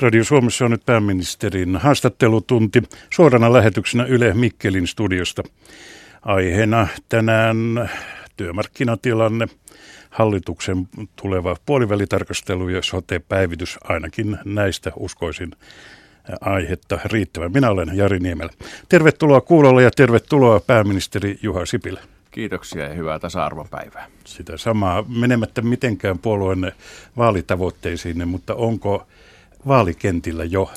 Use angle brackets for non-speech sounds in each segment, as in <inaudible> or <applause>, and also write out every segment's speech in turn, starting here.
Radio Suomessa on nyt pääministerin haastattelutunti suorana lähetyksenä Yle Mikkelin studiosta. Aiheena tänään työmarkkinatilanne, hallituksen tuleva puolivälitarkastelu ja sote-päivitys. Ainakin näistä uskoisin aihetta riittävän. Minä olen Jari Niemelä. Tervetuloa kuulolle ja tervetuloa pääministeri Juha Sipilä. Kiitoksia ja hyvää tasa-arvon päivää. Sitä samaa menemättä mitenkään puolueenne vaalitavoitteisiin, mutta onko vaalikentillä jo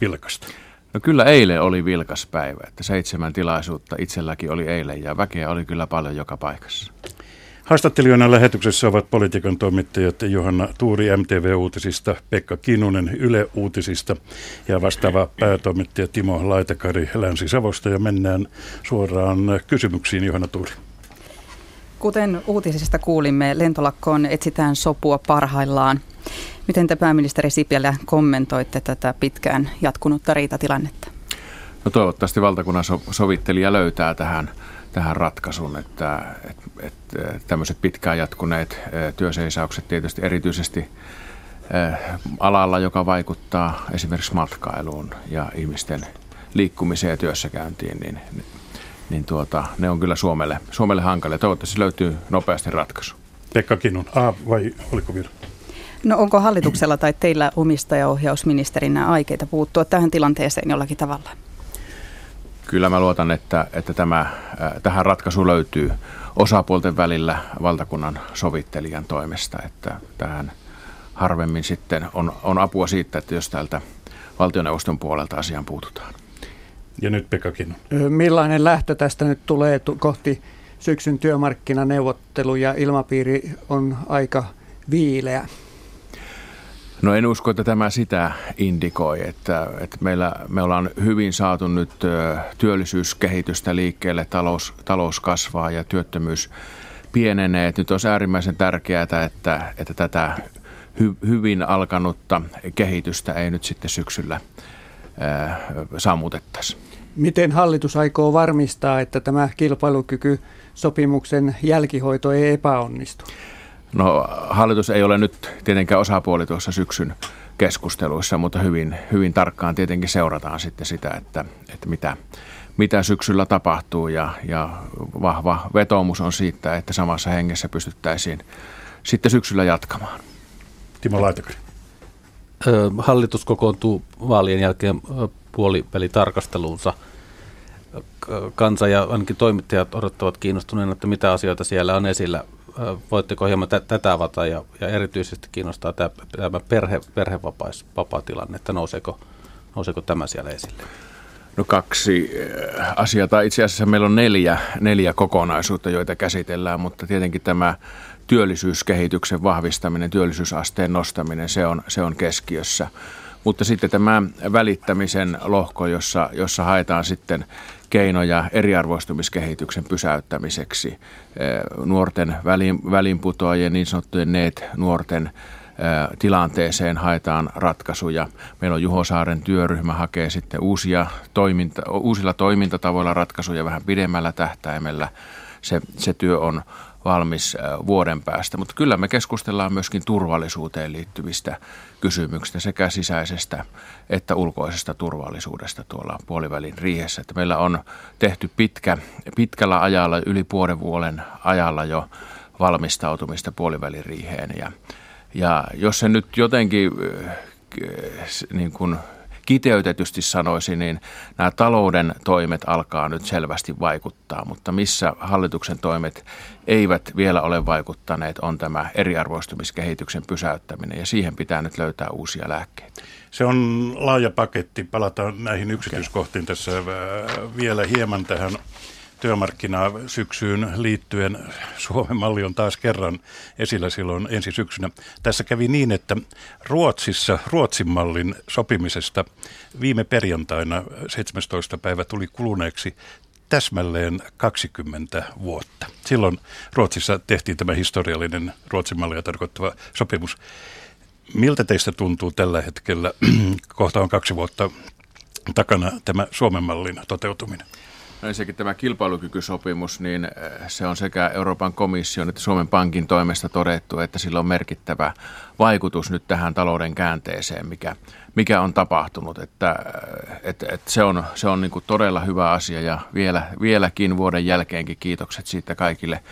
vilkasta? No kyllä eilen oli vilkas päivä, että seitsemän tilaisuutta itselläkin oli eilen ja väkeä oli kyllä paljon joka paikassa. Haastattelijoina lähetyksessä ovat politiikan toimittajat Johanna Tuuri MTV-uutisista, Pekka Kinunen Yle-uutisista ja vastaava päätoimittaja Timo Laitakari Länsi-Savosta. Ja mennään suoraan kysymyksiin, Johanna Tuuri. Kuten uutisista kuulimme, lentolakkoon etsitään sopua parhaillaan. Miten te pääministeri Sipilä kommentoitte tätä pitkään jatkunutta riitatilannetta? No toivottavasti valtakunnan sovittelija löytää tähän, tähän ratkaisun, että, että, että tämmöiset pitkään jatkuneet työseisaukset tietysti erityisesti alalla, joka vaikuttaa esimerkiksi matkailuun ja ihmisten liikkumiseen ja työssäkäyntiin, niin, niin tuota, ne on kyllä Suomelle, Suomelle hankalia. Toivottavasti löytyy nopeasti ratkaisu. Pekka Kinun, A vai oliko virhe? No onko hallituksella tai teillä omistajaohjausministerinä aikeita puuttua tähän tilanteeseen jollakin tavalla? Kyllä mä luotan, että, että tämä, äh, tähän ratkaisu löytyy osapuolten välillä valtakunnan sovittelijan toimesta, että tähän harvemmin sitten on, on apua siitä, että jos täältä valtioneuvoston puolelta asiaan puututaan. Ja nyt Pekakin. Millainen lähtö tästä nyt tulee kohti syksyn työmarkkinaneuvotteluja? Ilmapiiri on aika viileä. No en usko, että tämä sitä indikoi, että, että meillä, me ollaan hyvin saatu nyt työllisyyskehitystä liikkeelle, talous, talous kasvaa ja työttömyys pienenee. Että nyt olisi äärimmäisen tärkeää, että, että tätä hy, hyvin alkanutta kehitystä ei nyt sitten syksyllä ää, sammutettaisi. Miten hallitus aikoo varmistaa, että tämä kilpailukykysopimuksen jälkihoito ei epäonnistu? No hallitus ei ole nyt tietenkään osapuoli tuossa syksyn keskusteluissa, mutta hyvin, hyvin tarkkaan tietenkin seurataan sitten sitä, että, että mitä, mitä syksyllä tapahtuu ja, ja vahva vetoomus on siitä, että samassa hengessä pystyttäisiin sitten syksyllä jatkamaan. Timo Laitakari. Hallitus kokoontuu vaalien jälkeen puolivälitarkasteluunsa. Kansa ja ainakin toimittajat odottavat kiinnostuneena, että mitä asioita siellä on esillä voitteko hieman t- tätä avata ja, ja erityisesti kiinnostaa tämä, tämä perhe, perhevapaa-tilanne, että nouseeko, nouseeko tämä siellä esille? No kaksi asiaa, tai itse asiassa meillä on neljä, neljä kokonaisuutta, joita käsitellään, mutta tietenkin tämä työllisyyskehityksen vahvistaminen, työllisyysasteen nostaminen, se on, se on keskiössä. Mutta sitten tämä välittämisen lohko, jossa, jossa haetaan sitten keinoja eriarvoistumiskehityksen pysäyttämiseksi, nuorten välinputoajien, niin sanottujen NEET-nuorten tilanteeseen haetaan ratkaisuja. Meillä on Juho Saaren työryhmä hakee sitten uusia toiminta, uusilla toimintatavoilla ratkaisuja vähän pidemmällä tähtäimellä. Se, se työ on valmis vuoden päästä. Mutta kyllä me keskustellaan myöskin turvallisuuteen liittyvistä kysymyksistä sekä sisäisestä että ulkoisesta turvallisuudesta tuolla puolivälin riihessä. Että meillä on tehty pitkä, pitkällä ajalla, yli puolen vuoden ajalla jo valmistautumista puolivälin riiheen. Ja, ja jos se nyt jotenkin niin kuin kiteytetysti sanoisin, niin nämä talouden toimet alkaa nyt selvästi vaikuttaa, mutta missä hallituksen toimet eivät vielä ole vaikuttaneet, on tämä eriarvoistumiskehityksen pysäyttäminen ja siihen pitää nyt löytää uusia lääkkeitä. Se on laaja paketti. Palataan näihin yksityiskohtiin tässä äh, vielä hieman tähän työmarkkinasyksyyn liittyen Suomen malli on taas kerran esillä silloin ensi syksynä. Tässä kävi niin, että Ruotsissa Ruotsin mallin sopimisesta viime perjantaina 17. päivä tuli kuluneeksi täsmälleen 20 vuotta. Silloin Ruotsissa tehtiin tämä historiallinen Ruotsin mallia tarkoittava sopimus. Miltä teistä tuntuu tällä hetkellä, <clears throat> kohta on kaksi vuotta takana tämä Suomen mallin toteutuminen? Ensinnäkin tämä kilpailukykysopimus, niin eh, se on sekä Euroopan komission että Suomen Pankin toimesta todettu, että sillä on merkittävä vaikutus nyt tähän talouden käänteeseen, mikä, mikä on tapahtunut. Että, eh, et, et se on, se on niin todella hyvä asia ja vielä, vieläkin vuoden jälkeenkin kiitokset siitä kaikille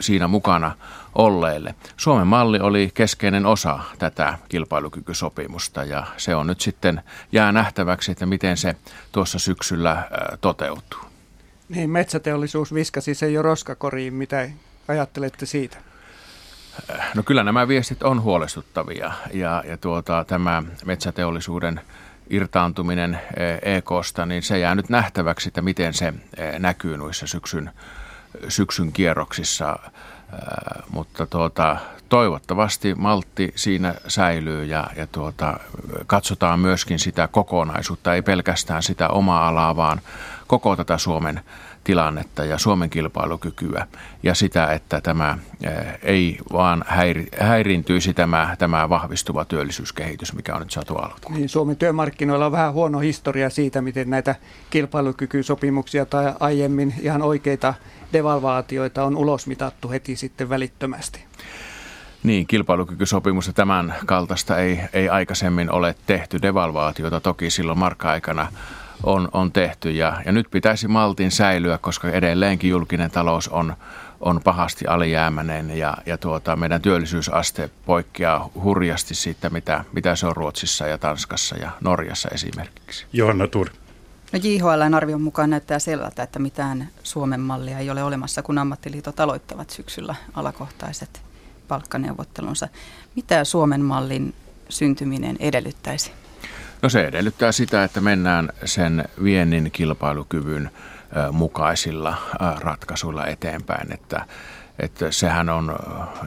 siinä mukana olleille. Suomen malli oli keskeinen osa tätä kilpailukykysopimusta ja se on nyt sitten jää nähtäväksi, että miten se tuossa syksyllä äh, toteutuu. Niin, metsäteollisuus viskasi sen jo roskakoriin. Mitä ajattelette siitä? No kyllä nämä viestit on huolestuttavia ja, ja tuota, tämä metsäteollisuuden irtaantuminen EKsta, niin se jää nyt nähtäväksi, että miten se näkyy noissa syksyn, syksyn kierroksissa. Mutta tuota, toivottavasti maltti siinä säilyy ja, ja tuota, katsotaan myöskin sitä kokonaisuutta, ei pelkästään sitä omaa alaa, vaan koko tätä Suomen tilannetta ja Suomen kilpailukykyä ja sitä, että tämä ei vaan häiri, häiriintyisi tämä, tämä vahvistuva työllisyyskehitys, mikä on nyt saatu alkuun. Niin, Suomen työmarkkinoilla on vähän huono historia siitä, miten näitä kilpailukykysopimuksia tai aiemmin ihan oikeita devalvaatioita on ulosmitattu heti sitten välittömästi. Niin, kilpailukykysopimusta tämän kaltaista ei, ei aikaisemmin ole tehty. Devalvaatiota toki silloin markka-aikana on, on tehty ja, ja nyt pitäisi maltin säilyä, koska edelleenkin julkinen talous on, on pahasti alijäämäinen ja, ja tuota, meidän työllisyysaste poikkeaa hurjasti siitä, mitä, mitä se on Ruotsissa ja Tanskassa ja Norjassa esimerkiksi. Johanna Turi. No JHLn arvion mukaan näyttää selvältä, että mitään Suomen mallia ei ole olemassa, kun ammattiliitot aloittavat syksyllä alakohtaiset palkkaneuvottelunsa. Mitä Suomen mallin syntyminen edellyttäisi? No se edellyttää sitä, että mennään sen viennin kilpailukyvyn mukaisilla ratkaisuilla eteenpäin, että, että sehän on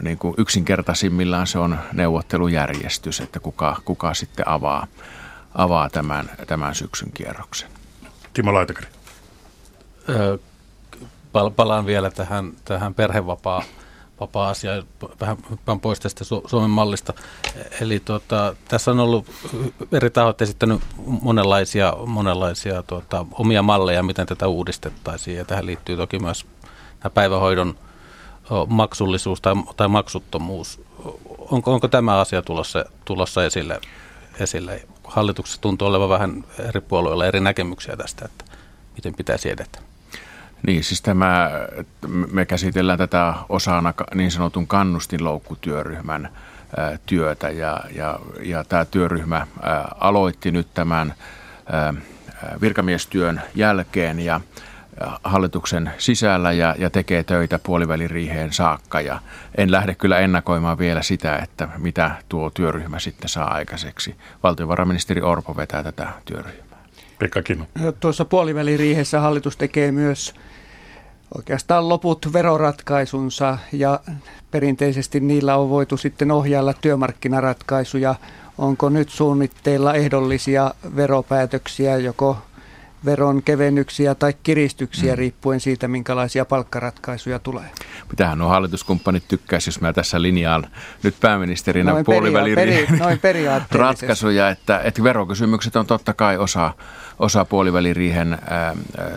niin kuin yksinkertaisimmillaan se on neuvottelujärjestys, että kuka, kuka sitten avaa, avaa tämän, tämän syksyn kierroksen. Timo Laitakari. Palaan vielä tähän, tähän perhevapaa vapaa-asia, vähän hyppään pois tästä Su- Suomen mallista. Eli tuota, tässä on ollut eri tahot esittänyt monenlaisia, monenlaisia tuota, omia malleja, miten tätä uudistettaisiin. Ja tähän liittyy toki myös päivähoidon maksullisuus tai, tai maksuttomuus. Onko, onko tämä asia tulossa, tulossa esille, esille? Hallituksessa tuntuu olevan vähän eri puolueilla eri näkemyksiä tästä, että miten pitäisi edetä. Niin, siis tämä, me käsitellään tätä osana niin sanotun kannustinloukkutyöryhmän työtä ja, ja, ja tämä työryhmä aloitti nyt tämän virkamiestyön jälkeen ja hallituksen sisällä ja, ja tekee töitä puoliväliriiheen saakka. Ja en lähde kyllä ennakoimaan vielä sitä, että mitä tuo työryhmä sitten saa aikaiseksi. Valtiovarainministeri Orpo vetää tätä työryhmää. Pekka Kino. Tuossa puoliväliriihessä hallitus tekee myös oikeastaan loput veroratkaisunsa ja perinteisesti niillä on voitu sitten ohjailla työmarkkinaratkaisuja. Onko nyt suunnitteilla ehdollisia veropäätöksiä, joko veron kevennyksiä tai kiristyksiä mm. riippuen siitä, minkälaisia palkkaratkaisuja tulee. Mitähän nuo hallituskumppanit tykkäisi, jos mä tässä linjaan nyt pääministerinä noin puoliväliriihen peri, ratkaisuja, että, että verokysymykset on totta kai osa, osa puoliväliriihen ää,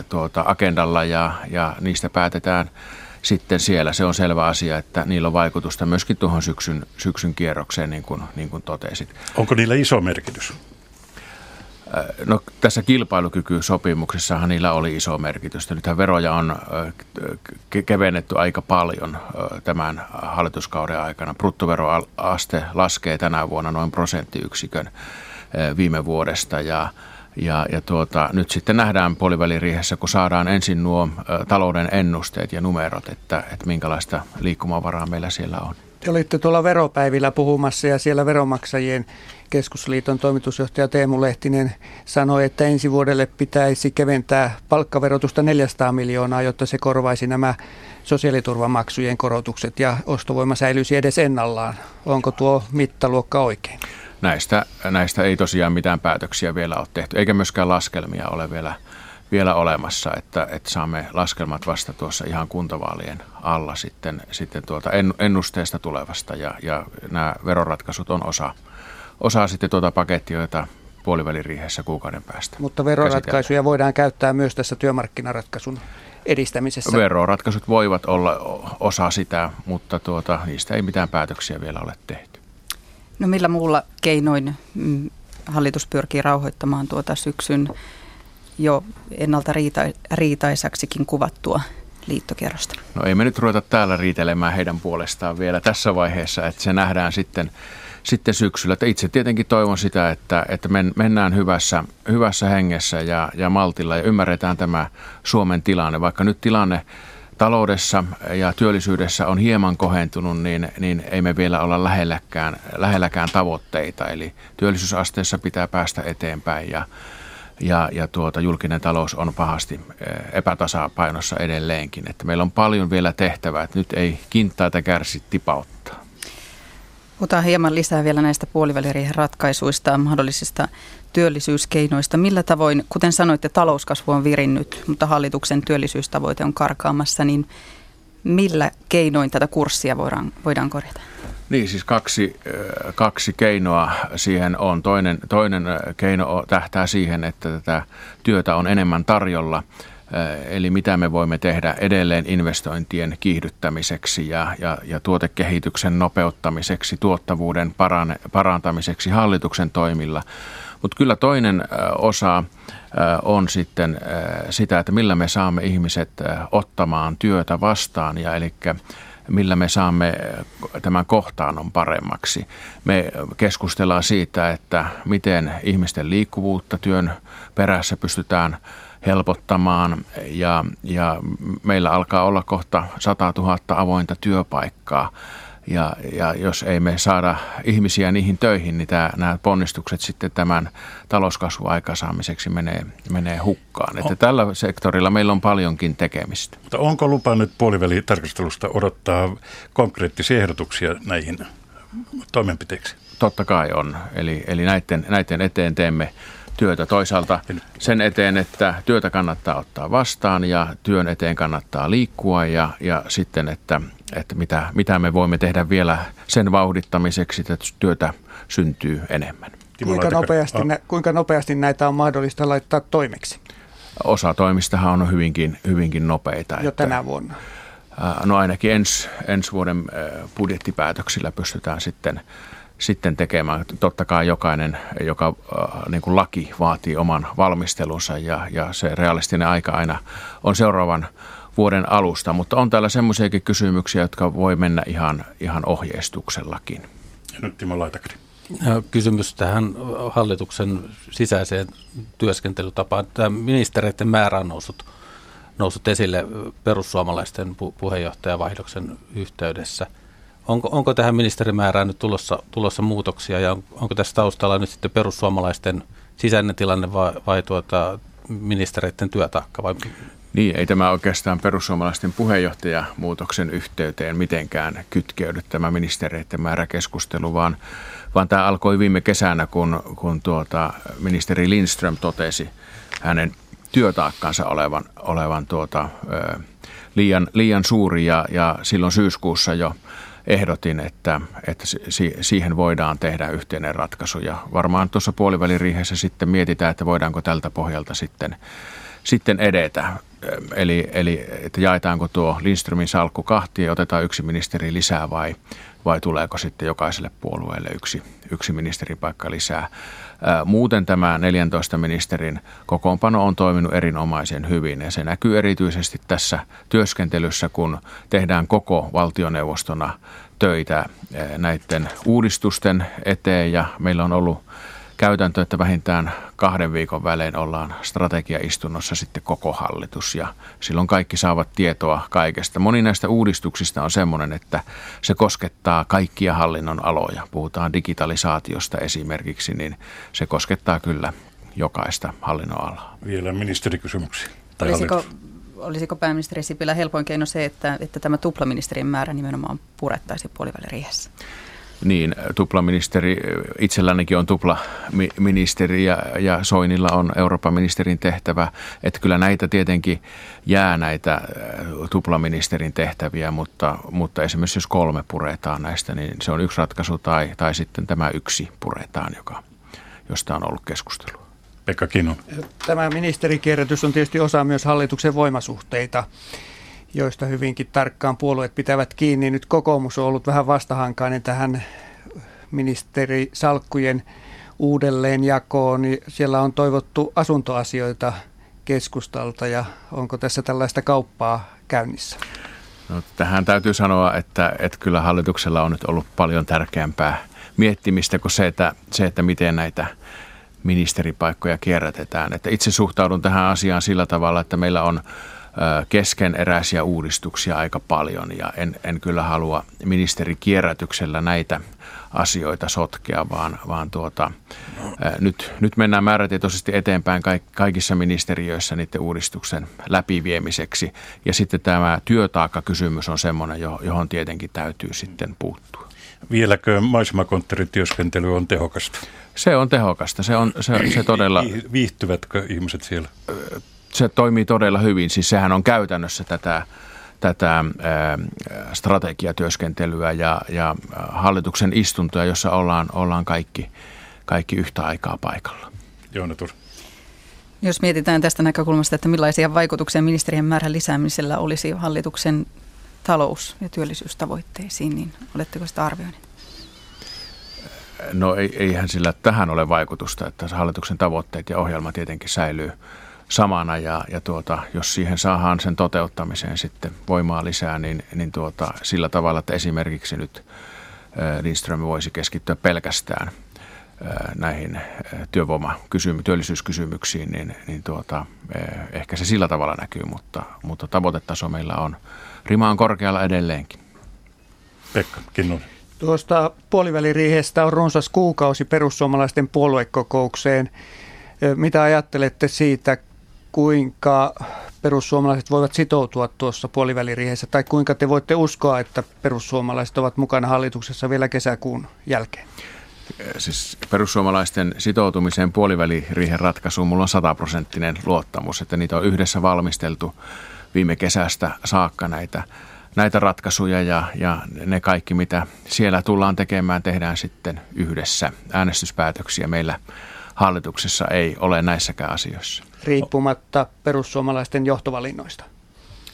tuota, agendalla ja, ja niistä päätetään sitten siellä. Se on selvä asia, että niillä on vaikutusta myöskin tuohon syksyn, syksyn kierrokseen, niin kuin, niin kuin totesit. Onko niillä iso merkitys? Äh, no tässä kilpailukykysopimuksessahan niillä oli iso merkitys. Nythän veroja on äh, kevennetty aika paljon äh, tämän hallituskauden aikana. Bruttoveroaste laskee tänä vuonna noin prosenttiyksikön viime vuodesta ja ja, ja tuota, nyt sitten nähdään puoliväliriihessä, kun saadaan ensin nuo talouden ennusteet ja numerot, että, että minkälaista liikkumavaraa meillä siellä on. Te olitte tuolla veropäivillä puhumassa ja siellä veromaksajien keskusliiton toimitusjohtaja Teemu Lehtinen sanoi, että ensi vuodelle pitäisi keventää palkkaverotusta 400 miljoonaa, jotta se korvaisi nämä sosiaaliturvamaksujen korotukset ja ostovoima säilyisi edes ennallaan. Onko tuo mittaluokka oikein? Näistä, näistä ei tosiaan mitään päätöksiä vielä ole tehty, eikä myöskään laskelmia ole vielä, vielä olemassa, että, että saamme laskelmat vasta tuossa ihan kuntavaalien alla sitten, sitten tuota ennusteesta tulevasta ja, ja nämä veroratkaisut on osa, osa sitten tuota pakettia, jota puoliväliriihessä kuukauden päästä. Mutta veroratkaisuja voidaan käyttää myös tässä työmarkkinaratkaisun edistämisessä. Veroratkaisut voivat olla osa sitä, mutta tuota, niistä ei mitään päätöksiä vielä ole tehty. No millä muulla keinoin mm, hallitus pyrkii rauhoittamaan tuota syksyn jo ennalta riita, riitaisaksikin kuvattua liittokierrosta? No ei me nyt ruveta täällä riitelemään heidän puolestaan vielä tässä vaiheessa, että se nähdään sitten, sitten syksyllä. Että itse tietenkin toivon sitä, että, että men, mennään hyvässä, hyvässä hengessä ja, ja maltilla ja ymmärretään tämä Suomen tilanne. Vaikka nyt tilanne taloudessa ja työllisyydessä on hieman kohentunut, niin, niin ei me vielä olla lähelläkään, lähelläkään tavoitteita. Eli työllisyysasteessa pitää päästä eteenpäin ja, ja, ja tuota, julkinen talous on pahasti eh, epätasapainossa edelleenkin. Että meillä on paljon vielä tehtävää, että nyt ei kintaita kärsi tipauttaa. Puhutaan hieman lisää vielä näistä puoliväliriihen ratkaisuista, mahdollisista työllisyyskeinoista. Millä tavoin, kuten sanoitte, talouskasvu on virinnyt, mutta hallituksen työllisyystavoite on karkaamassa, niin millä keinoin tätä kurssia voidaan, voidaan korjata? Niin, siis kaksi, kaksi keinoa siihen on. Toinen, toinen keino tähtää siihen, että tätä työtä on enemmän tarjolla. Eli mitä me voimme tehdä edelleen investointien kiihdyttämiseksi ja, ja, ja tuotekehityksen nopeuttamiseksi, tuottavuuden parane, parantamiseksi hallituksen toimilla. Mutta kyllä toinen osa on sitten sitä, että millä me saamme ihmiset ottamaan työtä vastaan ja eli millä me saamme tämän kohtaanon paremmaksi. Me keskustellaan siitä, että miten ihmisten liikkuvuutta työn perässä pystytään helpottamaan ja, ja meillä alkaa olla kohta 100 000 avointa työpaikkaa ja, ja jos ei me saada ihmisiä niihin töihin, niin tämä, nämä ponnistukset sitten tämän talouskasvun aikaansaamiseksi menee, menee hukkaan. Että tällä sektorilla meillä on paljonkin tekemistä. Mutta onko lupa nyt puolivälitarkastelusta odottaa konkreettisia ehdotuksia näihin toimenpiteiksi? Totta kai on. Eli, eli näiden, näiden eteen teemme työtä. Toisaalta sen eteen, että työtä kannattaa ottaa vastaan ja työn eteen kannattaa liikkua ja, ja sitten, että, että mitä, mitä me voimme tehdä vielä sen vauhdittamiseksi, että työtä syntyy enemmän. Kuinka nopeasti, ah. kuinka nopeasti näitä on mahdollista laittaa toimeksi? Osa toimistahan on hyvinkin, hyvinkin nopeita. Jo että, tänä vuonna? No ainakin ens, ensi vuoden budjettipäätöksillä pystytään sitten sitten tekemään. Totta kai jokainen, joka äh, niin kuin laki vaatii oman valmistelunsa ja, ja se realistinen aika aina on seuraavan vuoden alusta, mutta on täällä semmoisiakin kysymyksiä, jotka voi mennä ihan, ihan ohjeistuksellakin. Ja nyt Timo Laitakari. Kysymys tähän hallituksen sisäiseen työskentelytapaan. Tämä ministereiden määrä on noussut, noussut esille perussuomalaisten puheenjohtajavaihdoksen yhteydessä – Onko, onko tähän ministerimäärään nyt tulossa, tulossa muutoksia ja on, onko tässä taustalla nyt sitten perussuomalaisten sisäinen tilanne vai, vai tuota, ministereiden työtaakka? Vai? Niin, ei tämä oikeastaan perussuomalaisten puheenjohtajamuutoksen yhteyteen mitenkään kytkeydy tämä ministereiden määräkeskustelu, vaan, vaan tämä alkoi viime kesänä, kun, kun tuota, ministeri Lindström totesi hänen työtaakkansa olevan, olevan tuota, ö, liian, liian suuri ja, ja silloin syyskuussa jo ehdotin, että, että siihen voidaan tehdä yhteinen ratkaisu. Ja varmaan tuossa puoliväliriihessä sitten mietitään, että voidaanko tältä pohjalta sitten, sitten edetä. Eli, eli että jaetaanko tuo Lindströmin salkku kahtia ja otetaan yksi ministeri lisää vai, vai tuleeko sitten jokaiselle puolueelle yksi, yksi ministeripaikka lisää. Muuten tämä 14 ministerin kokoonpano on toiminut erinomaisen hyvin ja se näkyy erityisesti tässä työskentelyssä, kun tehdään koko valtioneuvostona töitä näiden uudistusten eteen ja meillä on ollut käytäntö, että vähintään kahden viikon välein ollaan strategiaistunnossa sitten koko hallitus ja silloin kaikki saavat tietoa kaikesta. Moni näistä uudistuksista on sellainen, että se koskettaa kaikkia hallinnon aloja. Puhutaan digitalisaatiosta esimerkiksi, niin se koskettaa kyllä jokaista hallinnon alaa. Vielä ministerikysymyksiä. Olisiko, olisiko pääministeri Sipilä helpoin keino se, että, että tämä tuplaministerin määrä nimenomaan purettaisiin puoliväliriihessä? Niin, tuplaministeri, itsellänikin on tuplaministeri ja, ja Soinilla on Euroopan ministerin tehtävä. Että kyllä näitä tietenkin jää näitä äh, tuplaministerin tehtäviä, mutta, mutta esimerkiksi jos kolme puretaan näistä, niin se on yksi ratkaisu tai, tai sitten tämä yksi puretaan, joka, josta on ollut keskustelua. Pekka Kino. Tämä ministerikierrätys on tietysti osa myös hallituksen voimasuhteita, joista hyvinkin tarkkaan puolueet pitävät kiinni. Nyt kokoomus on ollut vähän vastahankainen tähän ministerisalkkujen uudelleenjakoon. Siellä on toivottu asuntoasioita keskustalta ja onko tässä tällaista kauppaa käynnissä? No, tähän täytyy sanoa, että, että kyllä hallituksella on nyt ollut paljon tärkeämpää miettimistä kuin se, että, se, että miten näitä ministeripaikkoja kierrätetään. Että itse suhtaudun tähän asiaan sillä tavalla, että meillä on keskeneräisiä uudistuksia aika paljon ja en, en kyllä halua ministerikierrätyksellä näitä asioita sotkea, vaan, vaan tuota, nyt, nyt mennään määrätietoisesti eteenpäin kaikissa ministeriöissä niiden uudistuksen läpiviemiseksi. Ja sitten tämä työtaakkakysymys on semmoinen, johon tietenkin täytyy sitten puuttua. Vieläkö maisemakonttorityöskentely on tehokasta? Se on tehokasta. Se, on, se, se todella... Viihtyvätkö ihmiset siellä? Se toimii todella hyvin. Siis sehän on käytännössä tätä tätä strategiatyöskentelyä ja, ja hallituksen istuntoja, jossa ollaan, ollaan kaikki, kaikki yhtä aikaa paikalla. Joona Tur. Jos mietitään tästä näkökulmasta, että millaisia vaikutuksia ministerien määrän lisäämisellä olisi hallituksen talous- ja työllisyystavoitteisiin, niin oletteko sitä arvioineet? No ei, eihän sillä tähän ole vaikutusta, että hallituksen tavoitteet ja ohjelma tietenkin säilyy samana ja, ja tuota, jos siihen saadaan sen toteuttamiseen sitten voimaa lisää, niin, niin tuota, sillä tavalla, että esimerkiksi nyt Lindström voisi keskittyä pelkästään näihin työvoimakysymyksiin, työllisyyskysymyksiin, niin, niin tuota, ehkä se sillä tavalla näkyy, mutta, mutta tavoitetaso meillä on, rima on korkealla edelleenkin. Pekka Kinnunen. Tuosta puoliväliriihestä on runsas kuukausi perussuomalaisten puoluekokoukseen. Mitä ajattelette siitä, kuinka perussuomalaiset voivat sitoutua tuossa puoliväliriihessä, tai kuinka te voitte uskoa, että perussuomalaiset ovat mukana hallituksessa vielä kesäkuun jälkeen? Siis perussuomalaisten sitoutumiseen puoliväliriihen ratkaisuun mulla on sataprosenttinen luottamus, että niitä on yhdessä valmisteltu viime kesästä saakka näitä, näitä ratkaisuja ja, ja ne kaikki, mitä siellä tullaan tekemään, tehdään sitten yhdessä. Äänestyspäätöksiä meillä hallituksessa ei ole näissäkään asioissa. Riippumatta perussuomalaisten johtovalinnoista.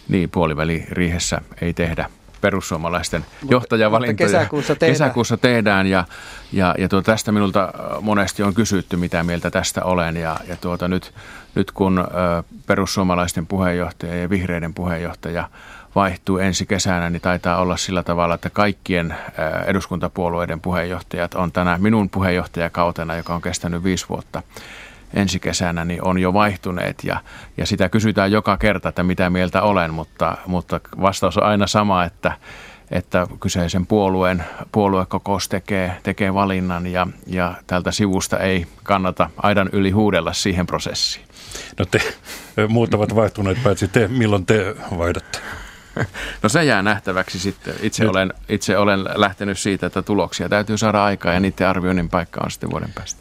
Niin, puoliväliriihessä ei tehdä perussuomalaisten mutta, johtajavalintoja. Mutta kesäkuussa tehdään. Kesäkuussa tehdään ja, ja, ja tuo, tästä minulta monesti on kysytty, mitä mieltä tästä olen. Ja, ja tuota, nyt, nyt kun ö, perussuomalaisten puheenjohtaja ja vihreiden puheenjohtaja vaihtuu ensi kesänä, niin taitaa olla sillä tavalla, että kaikkien eduskuntapuolueiden puheenjohtajat on tänä minun puheenjohtajakautena, joka on kestänyt viisi vuotta ensi kesänä, niin on jo vaihtuneet ja, ja sitä kysytään joka kerta, että mitä mieltä olen, mutta, mutta vastaus on aina sama, että, että kyseisen puolueen puoluekokous tekee, tekee valinnan ja, ja tältä sivusta ei kannata aidan yli huudella siihen prosessiin. No te muut ovat vaihtuneet, paitsi te, milloin te vaihdatte? <laughs> No se jää nähtäväksi sitten. Itse olen, itse olen lähtenyt siitä, että tuloksia täytyy saada aikaa ja niiden arvioinnin paikka on sitten vuoden päästä.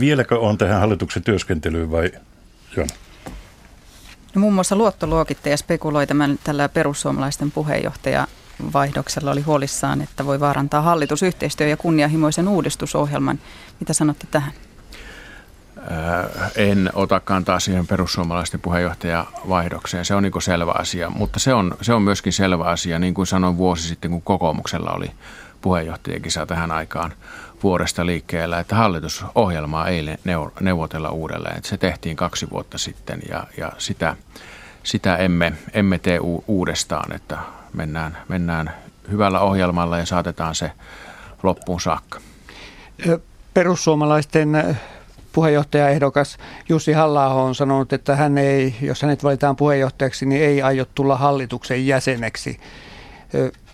Vieläkö on tähän hallituksen työskentelyyn vai Jona? No muun muassa luottoluokittaja spekuloi tämän tällä perussuomalaisten puheenjohtaja vaihdoksella oli huolissaan, että voi vaarantaa hallitusyhteistyö ja kunnianhimoisen uudistusohjelman. Mitä sanotte tähän? En ota kantaa siihen perussuomalaisten puheenjohtajavaihdokseen. Se on niin selvä asia, mutta se on, se on myöskin selvä asia, niin kuin sanoin vuosi sitten, kun kokoomuksella oli puheenjohtajakisa tähän aikaan vuodesta liikkeellä, että hallitusohjelmaa ei neuvotella uudelleen. Että se tehtiin kaksi vuotta sitten ja, ja sitä, sitä emme, emme tee uudestaan, että mennään, mennään hyvällä ohjelmalla ja saatetaan se loppuun saakka. Perussuomalaisten puheenjohtajaehdokas Jussi halla on sanonut, että hän ei, jos hänet valitaan puheenjohtajaksi, niin ei aio tulla hallituksen jäseneksi.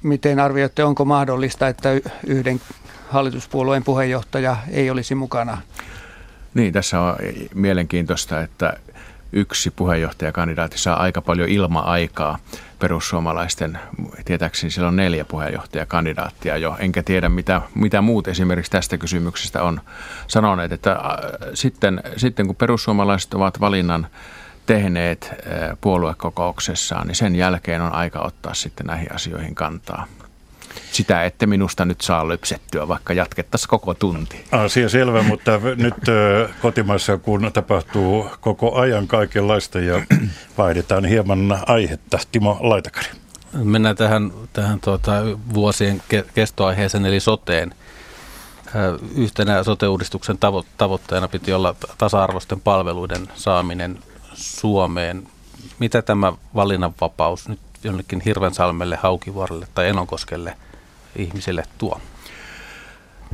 Miten arvioitte, onko mahdollista, että yhden hallituspuolueen puheenjohtaja ei olisi mukana? Niin, tässä on mielenkiintoista, että yksi puheenjohtajakandidaatti saa aika paljon ilma-aikaa perussuomalaisten, tietääkseni siellä on neljä puheenjohtajakandidaattia jo, enkä tiedä mitä, mitä muut esimerkiksi tästä kysymyksestä on sanoneet, että äh, sitten, sitten kun perussuomalaiset ovat valinnan tehneet äh, puoluekokouksessaan, niin sen jälkeen on aika ottaa sitten näihin asioihin kantaa. Sitä ette minusta nyt saa lypsettyä, vaikka jatkettaisiin koko tunti. Asia selvä, mutta nyt kotimaassa kun tapahtuu koko ajan kaikenlaista ja <clears throat> vaihdetaan hieman aihetta. Timo Laitakari. Mennään tähän, tähän tuota, vuosien kestoaiheeseen eli soteen. Yhtenä sote-uudistuksen tavo- tavoitteena piti olla tasa-arvoisten palveluiden saaminen Suomeen. Mitä tämä valinnanvapaus nyt jonnekin Hirvensalmelle, Haukivuorelle tai Enonkoskelle ihmisille tuo?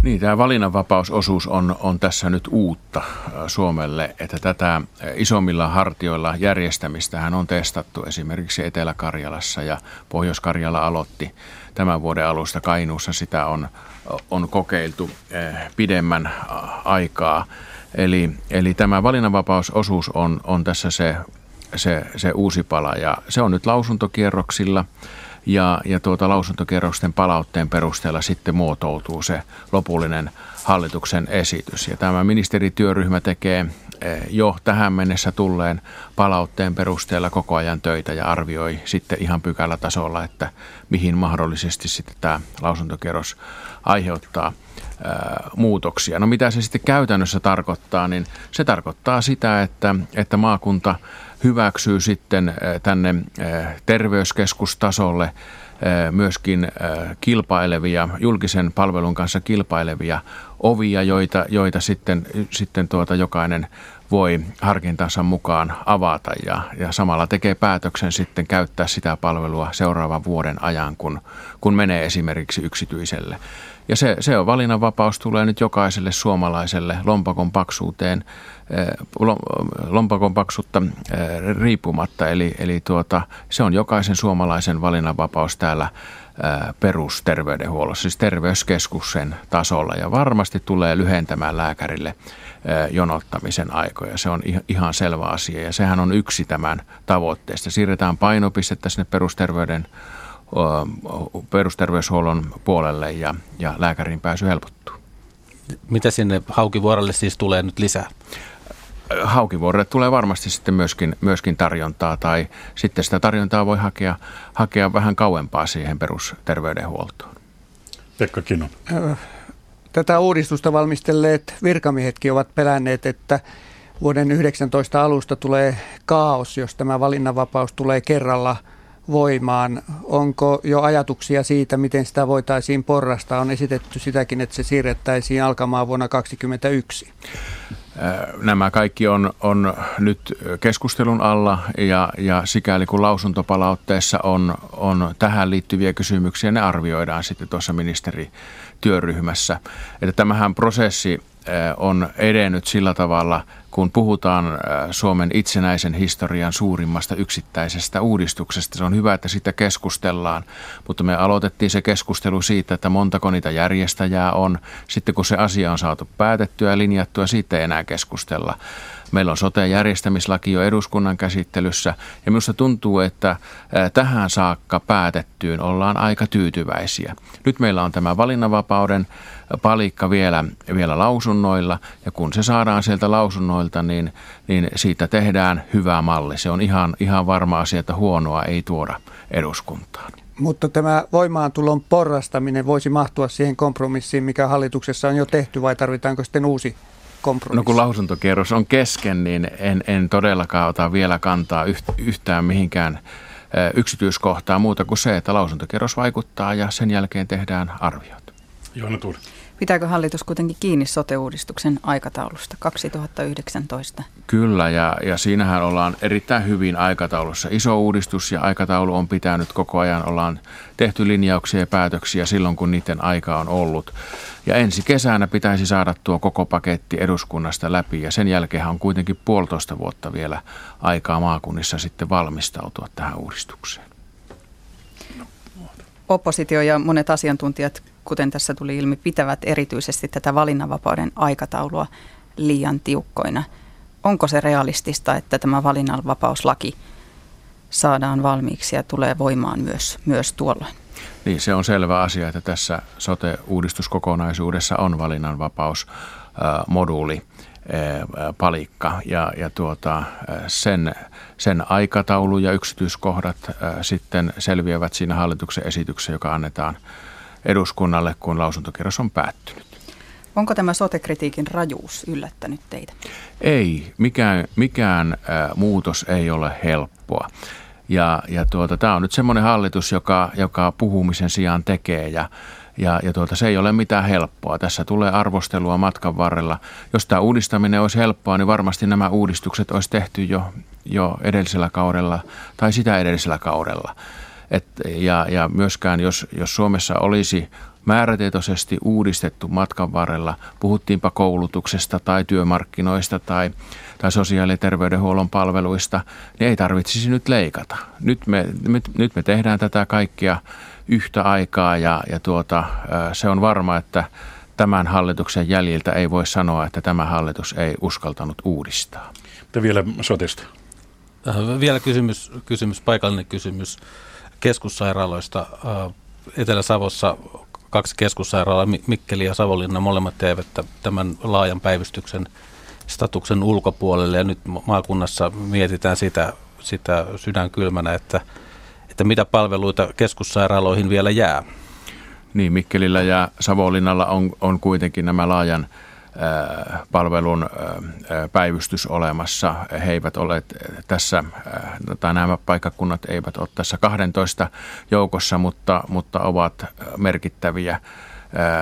Niin, tämä valinnanvapausosuus on, on tässä nyt uutta äh, Suomelle, että tätä äh, isommilla hartioilla järjestämistä on testattu esimerkiksi Etelä-Karjalassa ja Pohjois-Karjala aloitti tämän vuoden alusta Kainuussa. Sitä on, on kokeiltu äh, pidemmän aikaa. Eli, eli tämä valinnanvapausosuus on, on tässä se, se, se uusi pala ja se on nyt lausuntokierroksilla – ja, ja tuota lausuntokierrosten palautteen perusteella sitten muotoutuu se lopullinen hallituksen esitys. Ja tämä ministerityöryhmä tekee eh, jo tähän mennessä tulleen palautteen perusteella koko ajan töitä ja arvioi sitten ihan pykälätasolla, että mihin mahdollisesti sitten tämä lausuntokierros aiheuttaa ää, muutoksia. No mitä se sitten käytännössä tarkoittaa, niin se tarkoittaa sitä, että, että maakunta hyväksyy sitten tänne terveyskeskustasolle myöskin kilpailevia, julkisen palvelun kanssa kilpailevia ovia, joita, joita sitten, sitten tuota jokainen voi harkintansa mukaan avata ja, ja samalla tekee päätöksen sitten käyttää sitä palvelua seuraavan vuoden ajan, kun, kun menee esimerkiksi yksityiselle. Ja se, se on valinnanvapaus tulee nyt jokaiselle suomalaiselle lompakon paksuuteen, eh, lompakon paksutta eh, riippumatta. Eli, eli tuota, se on jokaisen suomalaisen valinnanvapaus täällä eh, perusterveydenhuollossa, siis terveyskeskuksen tasolla. Ja varmasti tulee lyhentämään lääkärille jonottamisen aikoja. Se on ihan selvä asia ja sehän on yksi tämän tavoitteesta. Siirretään painopistettä sinne perusterveyden perusterveyshuollon puolelle ja, ja lääkärin pääsy helpottuu. Mitä sinne Haukivuorelle siis tulee nyt lisää? Haukivuorelle tulee varmasti sitten myöskin, myöskin tarjontaa tai sitten sitä tarjontaa voi hakea, hakea vähän kauempaa siihen perusterveydenhuoltoon. Pekka Kino. Tätä uudistusta valmistelleet virkamiehetkin ovat pelänneet, että vuoden 19 alusta tulee kaos, jos tämä valinnanvapaus tulee kerralla – voimaan. Onko jo ajatuksia siitä, miten sitä voitaisiin porrastaa? On esitetty sitäkin, että se siirrettäisiin alkamaan vuonna 2021. Nämä kaikki on, on nyt keskustelun alla ja, ja sikäli kun lausuntopalautteessa on, on tähän liittyviä kysymyksiä, ne arvioidaan sitten tuossa ministerityöryhmässä. Että tämähän prosessi on edennyt sillä tavalla, kun puhutaan Suomen itsenäisen historian suurimmasta yksittäisestä uudistuksesta. Se on hyvä, että sitä keskustellaan, mutta me aloitettiin se keskustelu siitä, että montako niitä järjestäjää on. Sitten kun se asia on saatu päätettyä ja linjattua, siitä ei enää keskustella. Meillä on sote-järjestämislaki jo eduskunnan käsittelyssä ja minusta tuntuu, että tähän saakka päätettyyn ollaan aika tyytyväisiä. Nyt meillä on tämä valinnanvapauden palikka vielä, vielä lausunnoilla ja kun se saadaan sieltä lausunnoilta, niin, niin siitä tehdään hyvä malli. Se on ihan, ihan varma asia, että huonoa ei tuoda eduskuntaan. Mutta tämä voimaantulon porrastaminen voisi mahtua siihen kompromissiin, mikä hallituksessa on jo tehty, vai tarvitaanko sitten uusi kompromissi? No kun lausuntokierros on kesken, niin en, en todellakaan ota vielä kantaa yhtään mihinkään yksityiskohtaa muuta kuin se, että lausuntokierros vaikuttaa ja sen jälkeen tehdään arviot. Johanna Tuuri. Pitääkö hallitus kuitenkin kiinni sote-uudistuksen aikataulusta 2019? Kyllä, ja, ja siinähän ollaan erittäin hyvin aikataulussa. Iso uudistus ja aikataulu on pitänyt koko ajan. Ollaan tehty linjauksia ja päätöksiä silloin, kun niiden aika on ollut. Ja ensi kesänä pitäisi saada tuo koko paketti eduskunnasta läpi, ja sen jälkeen on kuitenkin puolitoista vuotta vielä aikaa maakunnissa sitten valmistautua tähän uudistukseen oppositio ja monet asiantuntijat, kuten tässä tuli ilmi, pitävät erityisesti tätä valinnanvapauden aikataulua liian tiukkoina. Onko se realistista, että tämä valinnanvapauslaki saadaan valmiiksi ja tulee voimaan myös, myös tuolloin? Niin, se on selvä asia, että tässä sote-uudistuskokonaisuudessa on valinnanvapausmoduuli palikka ja, ja tuota, sen, sen aikataulu ja yksityiskohdat sitten selviävät siinä hallituksen esityksessä, joka annetaan eduskunnalle, kun lausuntokierros on päättynyt. Onko tämä sote-kritiikin rajuus yllättänyt teitä? Ei, mikään, mikään äh, muutos ei ole helppoa. Ja, ja tuota, tämä on nyt semmoinen hallitus, joka, joka puhumisen sijaan tekee ja, ja, ja tuota, se ei ole mitään helppoa. Tässä tulee arvostelua matkan varrella. Jos tämä uudistaminen olisi helppoa, niin varmasti nämä uudistukset olisi tehty jo, jo edellisellä kaudella tai sitä edellisellä kaudella. Et, ja, ja myöskään, jos, jos Suomessa olisi määrätietoisesti uudistettu matkan varrella, puhuttiinpa koulutuksesta tai työmarkkinoista tai, tai sosiaali- ja terveydenhuollon palveluista, niin ei tarvitsisi nyt leikata. Nyt me, nyt, nyt me tehdään tätä kaikkia yhtä aikaa ja, ja tuota, se on varma, että tämän hallituksen jäljiltä ei voi sanoa, että tämä hallitus ei uskaltanut uudistaa. Mutta vielä sotesta. Äh, vielä kysymys, kysymys, paikallinen kysymys keskussairaaloista. Äh, Etelä-Savossa kaksi keskussairaalaa, Mikkeli ja Savonlinna, molemmat eivät tämän laajan päivystyksen statuksen ulkopuolelle. Ja nyt maakunnassa mietitään sitä, sitä sydänkylmänä, että, että mitä palveluita keskussairaaloihin vielä jää. Niin, Mikkelillä ja Savonlinnalla on, on kuitenkin nämä laajan palvelun päivystys olemassa. He eivät ole tässä, tai nämä paikkakunnat eivät ole tässä 12 joukossa, mutta, mutta ovat merkittäviä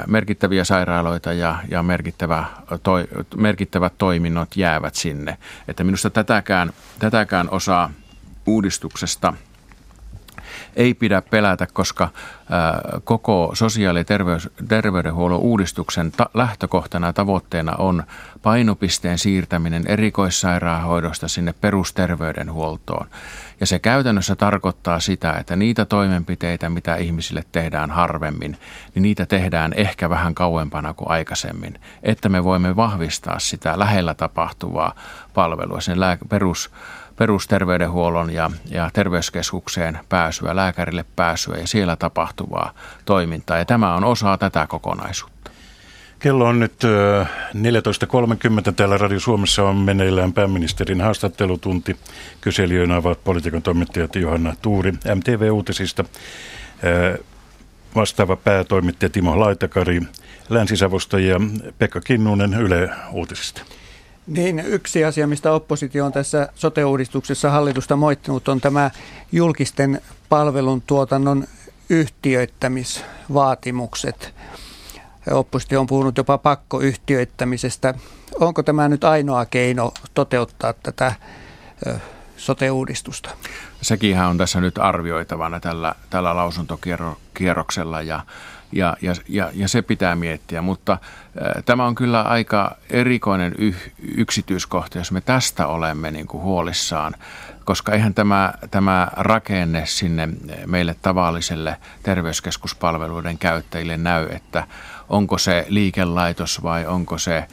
merkittäviä sairaaloita ja, ja merkittävä, toi, merkittävät toiminnot jäävät sinne. Että minusta tätäkään, tätäkään osaa uudistuksesta – ei pidä pelätä, koska koko sosiaali- ja terveys, terveydenhuollon uudistuksen ta- lähtökohtana tavoitteena on painopisteen siirtäminen erikoissairaanhoidosta sinne perusterveydenhuoltoon. Ja se käytännössä tarkoittaa sitä, että niitä toimenpiteitä, mitä ihmisille tehdään harvemmin, niin niitä tehdään ehkä vähän kauempana kuin aikaisemmin. Että me voimme vahvistaa sitä lähellä tapahtuvaa palvelua, sen lää- perus perusterveydenhuollon ja, ja terveyskeskukseen pääsyä, lääkärille pääsyä ja siellä tapahtuvaa toimintaa. Ja tämä on osa tätä kokonaisuutta. Kello on nyt 14.30. Täällä Radio Suomessa on meneillään pääministerin haastattelutunti. Kyselijöinä ovat politiikan toimittajat Johanna Tuuri MTV-uutisista, vastaava päätoimittaja Timo Laitakari Länsi-Savosta ja Pekka Kinnunen Yle Uutisista. Niin, yksi asia, mistä oppositio on tässä sote-uudistuksessa hallitusta moittinut, on tämä julkisten palvelun tuotannon yhtiöittämisvaatimukset. Oppositio on puhunut jopa pakkoyhtiöittämisestä. Onko tämä nyt ainoa keino toteuttaa tätä sote-uudistusta? Sekinhän on tässä nyt arvioitavana tällä, tällä lausuntokierroksella ja ja, ja, ja, ja se pitää miettiä, mutta äh, tämä on kyllä aika erikoinen yh, yksityiskohta, jos me tästä olemme niin kuin huolissaan, koska eihän tämä, tämä rakenne sinne meille tavalliselle terveyskeskuspalveluiden käyttäjille näy, että onko se liikelaitos vai onko se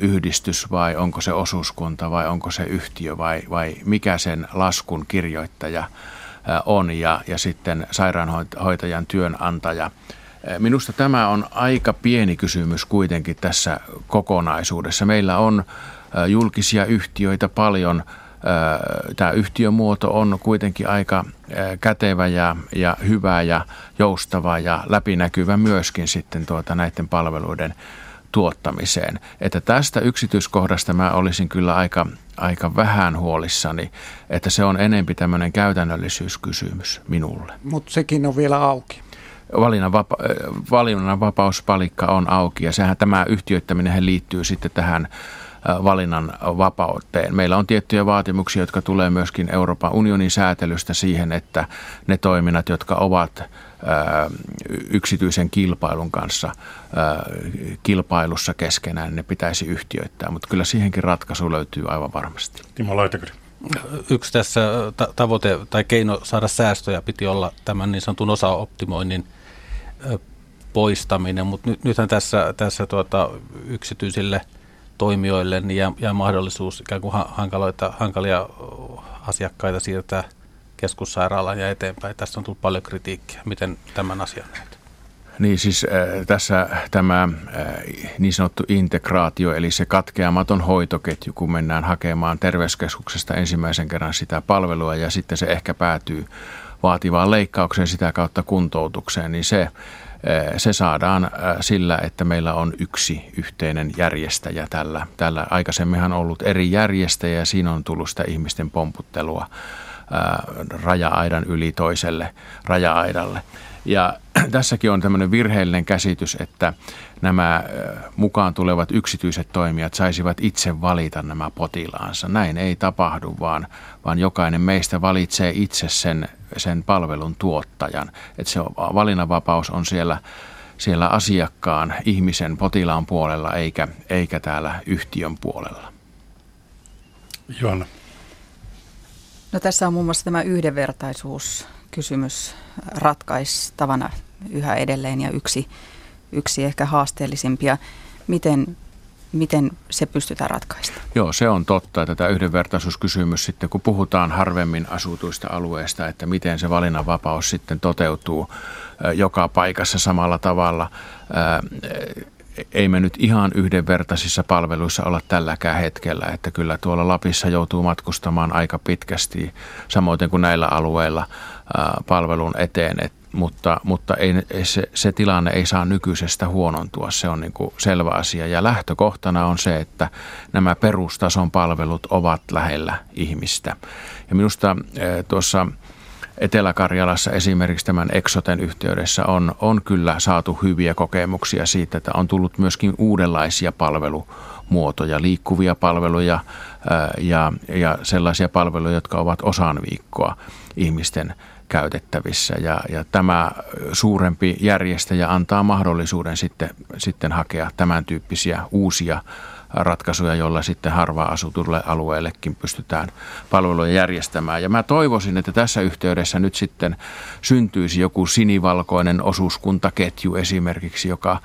yhdistys vai onko se osuuskunta vai onko se yhtiö vai, vai mikä sen laskun kirjoittaja on. Ja, ja sitten sairaanhoitajan työnantaja – Minusta tämä on aika pieni kysymys kuitenkin tässä kokonaisuudessa. Meillä on julkisia yhtiöitä paljon. Tämä yhtiömuoto on kuitenkin aika kätevä ja, ja hyvä ja joustava ja läpinäkyvä myöskin sitten tuota näiden palveluiden tuottamiseen. Että tästä yksityiskohdasta mä olisin kyllä aika, aika vähän huolissani, että se on enempi tämmöinen käytännöllisyyskysymys minulle. Mutta sekin on vielä auki valinnan, vapa- valinnan vapauspalikka on auki ja sehän tämä yhtiöittäminen liittyy sitten tähän valinnan vapauteen. Meillä on tiettyjä vaatimuksia, jotka tulee myöskin Euroopan unionin säätelystä siihen, että ne toiminnat, jotka ovat yksityisen kilpailun kanssa kilpailussa keskenään, ne pitäisi yhtiöittää, mutta kyllä siihenkin ratkaisu löytyy aivan varmasti. Timo Laitakari. Yksi tässä tavoite tai keino saada säästöjä piti olla tämän niin sanotun osaoptimoinnin poistaminen, mutta nyt, nythän tässä, tässä tuota, yksityisille toimijoille niin jää, jää mahdollisuus ikään kuin hankaloita, hankalia asiakkaita siirtää keskussairaalaan ja eteenpäin. Tässä on tullut paljon kritiikkiä. Miten tämän asian näet? Niin siis äh, tässä tämä äh, niin sanottu integraatio, eli se katkeamaton hoitoketju, kun mennään hakemaan terveyskeskuksesta ensimmäisen kerran sitä palvelua ja sitten se ehkä päätyy vaativaan leikkaukseen sitä kautta kuntoutukseen, niin se, se saadaan sillä, että meillä on yksi yhteinen järjestäjä tällä. Tällä aikaisemminhan on ollut eri järjestäjä ja siinä on tullut sitä ihmisten pomputtelua raja-aidan yli toiselle raja-aidalle. Ja <clears throat> tässäkin on tämmöinen virheellinen käsitys, että nämä mukaan tulevat yksityiset toimijat saisivat itse valita nämä potilaansa. Näin ei tapahdu, vaan, vaan jokainen meistä valitsee itse sen, sen palvelun tuottajan. Että se valinnanvapaus on siellä, siellä asiakkaan, ihmisen, potilaan puolella eikä, eikä täällä yhtiön puolella. Joanna. No tässä on muun muassa tämä yhdenvertaisuuskysymys ratkaistavana yhä edelleen ja yksi, yksi ehkä haasteellisimpia. Miten, miten se pystytään ratkaistamaan? Joo, se on totta. Tätä yhdenvertaisuuskysymys sitten, kun puhutaan harvemmin asutuista alueista, että miten se valinnanvapaus sitten toteutuu joka paikassa samalla tavalla ei me nyt ihan yhdenvertaisissa palveluissa olla tälläkään hetkellä, että kyllä tuolla Lapissa joutuu matkustamaan aika pitkästi, samoin kuin näillä alueilla palvelun eteen, Et, mutta, mutta ei, se, se tilanne ei saa nykyisestä huonontua, se on niin kuin selvä asia. Ja lähtökohtana on se, että nämä perustason palvelut ovat lähellä ihmistä. Ja minusta tuossa Etelä-Karjalassa esimerkiksi tämän Exoten yhteydessä on, on kyllä saatu hyviä kokemuksia siitä, että on tullut myöskin uudenlaisia palvelumuotoja, liikkuvia palveluja ja, ja sellaisia palveluja, jotka ovat osan viikkoa ihmisten käytettävissä. Ja, ja tämä suurempi järjestäjä antaa mahdollisuuden sitten, sitten hakea tämän tyyppisiä uusia ratkaisuja, joilla sitten harvaa asutulle alueellekin pystytään palveluja järjestämään. Ja mä toivoisin, että tässä yhteydessä nyt sitten syntyisi joku sinivalkoinen osuuskuntaketju esimerkiksi, joka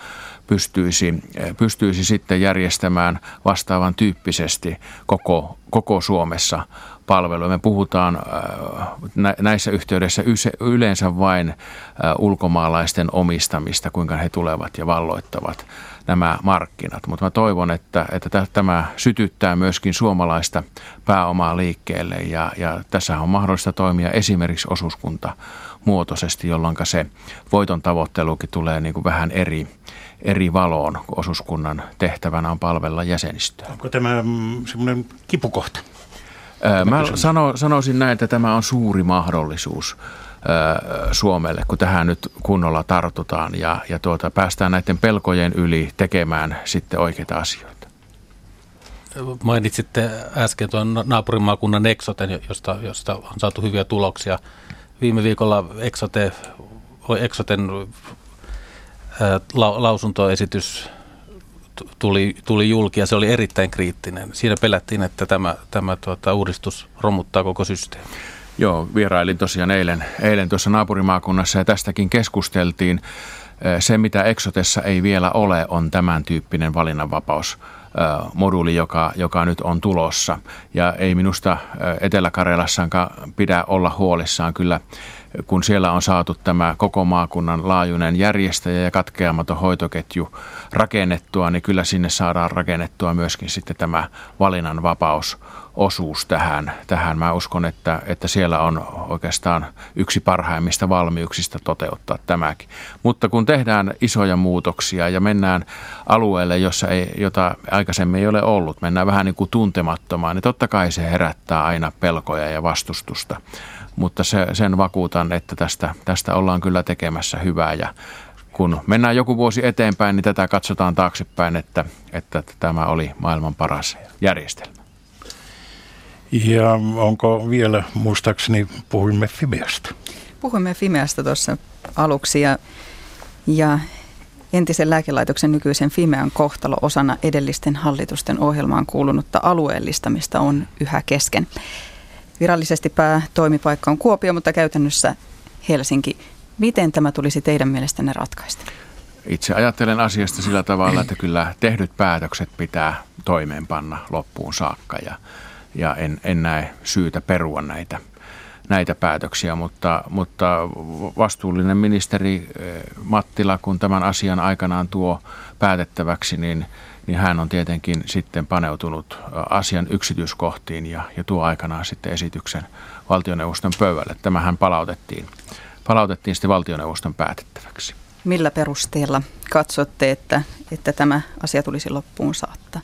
pystyisi, pystyisi sitten järjestämään vastaavan tyyppisesti koko, koko Suomessa palveluja. Me puhutaan äh, näissä yhteydessä yleensä vain äh, ulkomaalaisten omistamista, kuinka he tulevat ja valloittavat nämä markkinat. Mutta mä toivon, että, että tämä sytyttää myöskin suomalaista pääomaa liikkeelle ja, ja tässä on mahdollista toimia esimerkiksi osuuskunta muotoisesti, jolloin se voiton tavoittelukin tulee niin kuin vähän eri, eri valoon, kun osuuskunnan tehtävänä on palvella jäsenistöä. Onko tämä mm, semmoinen kipukohta? Mä sano, sanoisin näin, että tämä on suuri mahdollisuus Suomelle, kun tähän nyt kunnolla tartutaan ja, ja tuota, päästään näiden pelkojen yli tekemään sitten oikeita asioita. Mainitsitte äsken tuon naapurimaakunnan Exoten, josta, josta on saatu hyviä tuloksia. Viime viikolla Exote, Exoten la, lausuntoesitys tuli, tuli julki ja se oli erittäin kriittinen. Siinä pelättiin, että tämä, tämä tuota, uudistus romuttaa koko systeemi. Joo, vierailin tosiaan eilen, eilen tuossa naapurimaakunnassa ja tästäkin keskusteltiin. Se, mitä Exotessa ei vielä ole, on tämän tyyppinen valinnanvapaus moduuli, joka, joka nyt on tulossa. Ja ei minusta Etelä-Karjalassaankaan pidä olla huolissaan. Kyllä kun siellä on saatu tämä koko maakunnan laajuinen järjestäjä ja katkeamaton hoitoketju rakennettua, niin kyllä sinne saadaan rakennettua myöskin sitten tämä valinnanvapaus osuus tähän. tähän. Mä uskon, että, että siellä on oikeastaan yksi parhaimmista valmiuksista toteuttaa tämäkin. Mutta kun tehdään isoja muutoksia ja mennään alueelle, jossa ei, jota aikaisemmin ei ole ollut, mennään vähän niin kuin tuntemattomaan, niin totta kai se herättää aina pelkoja ja vastustusta mutta se, sen vakuutan, että tästä, tästä ollaan kyllä tekemässä hyvää ja kun mennään joku vuosi eteenpäin, niin tätä katsotaan taaksepäin, että, että tämä oli maailman paras järjestelmä. Ja onko vielä, muistaakseni puhuimme Fimeasta? Puhuimme Fimeasta tuossa aluksi ja, ja entisen lääkelaitoksen nykyisen Fimean kohtalo osana edellisten hallitusten ohjelmaan kuulunutta alueellistamista on yhä kesken. Virallisesti päätoimipaikka on Kuopio, mutta käytännössä Helsinki. Miten tämä tulisi teidän mielestänne ratkaista? Itse ajattelen asiasta sillä tavalla, että kyllä tehdyt päätökset pitää toimeenpanna loppuun saakka ja, ja en, en näe syytä perua näitä, näitä päätöksiä, mutta, mutta vastuullinen ministeri eh, Mattila, kun tämän asian aikanaan tuo päätettäväksi, niin – niin hän on tietenkin sitten paneutunut asian yksityiskohtiin ja, ja tuo aikanaan sitten esityksen valtioneuvoston pöydälle. Tämähän palautettiin, palautettiin sitten valtioneuvoston päätettäväksi. Millä perusteella katsotte, että, että tämä asia tulisi loppuun saattaa?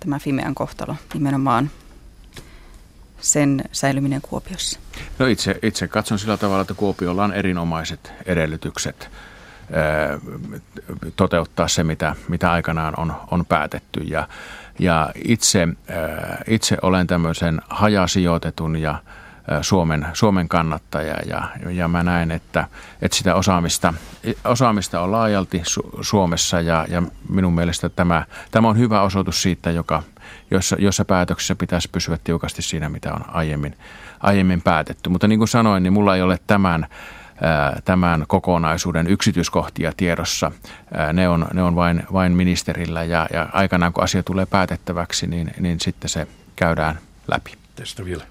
Tämä Fimean kohtalo nimenomaan sen säilyminen Kuopiossa? No itse, itse katson sillä tavalla, että Kuopiolla on erinomaiset edellytykset toteuttaa se, mitä, mitä aikanaan on, on päätetty. Ja, ja itse, itse olen tämmöisen hajasijoitetun ja Suomen, Suomen kannattaja ja, ja mä näen, että, että sitä osaamista, osaamista on laajalti Su- Suomessa ja, ja minun mielestä tämä, tämä on hyvä osoitus siitä, joka, jossa, jossa päätöksessä pitäisi pysyä tiukasti siinä, mitä on aiemmin, aiemmin päätetty. Mutta niin kuin sanoin, niin mulla ei ole tämän, tämän kokonaisuuden yksityiskohtia tiedossa. Ne on, ne on vain, vain ministerillä ja, ja aikanaan kun asia tulee päätettäväksi, niin, niin sitten se käydään läpi. Tästä vielä.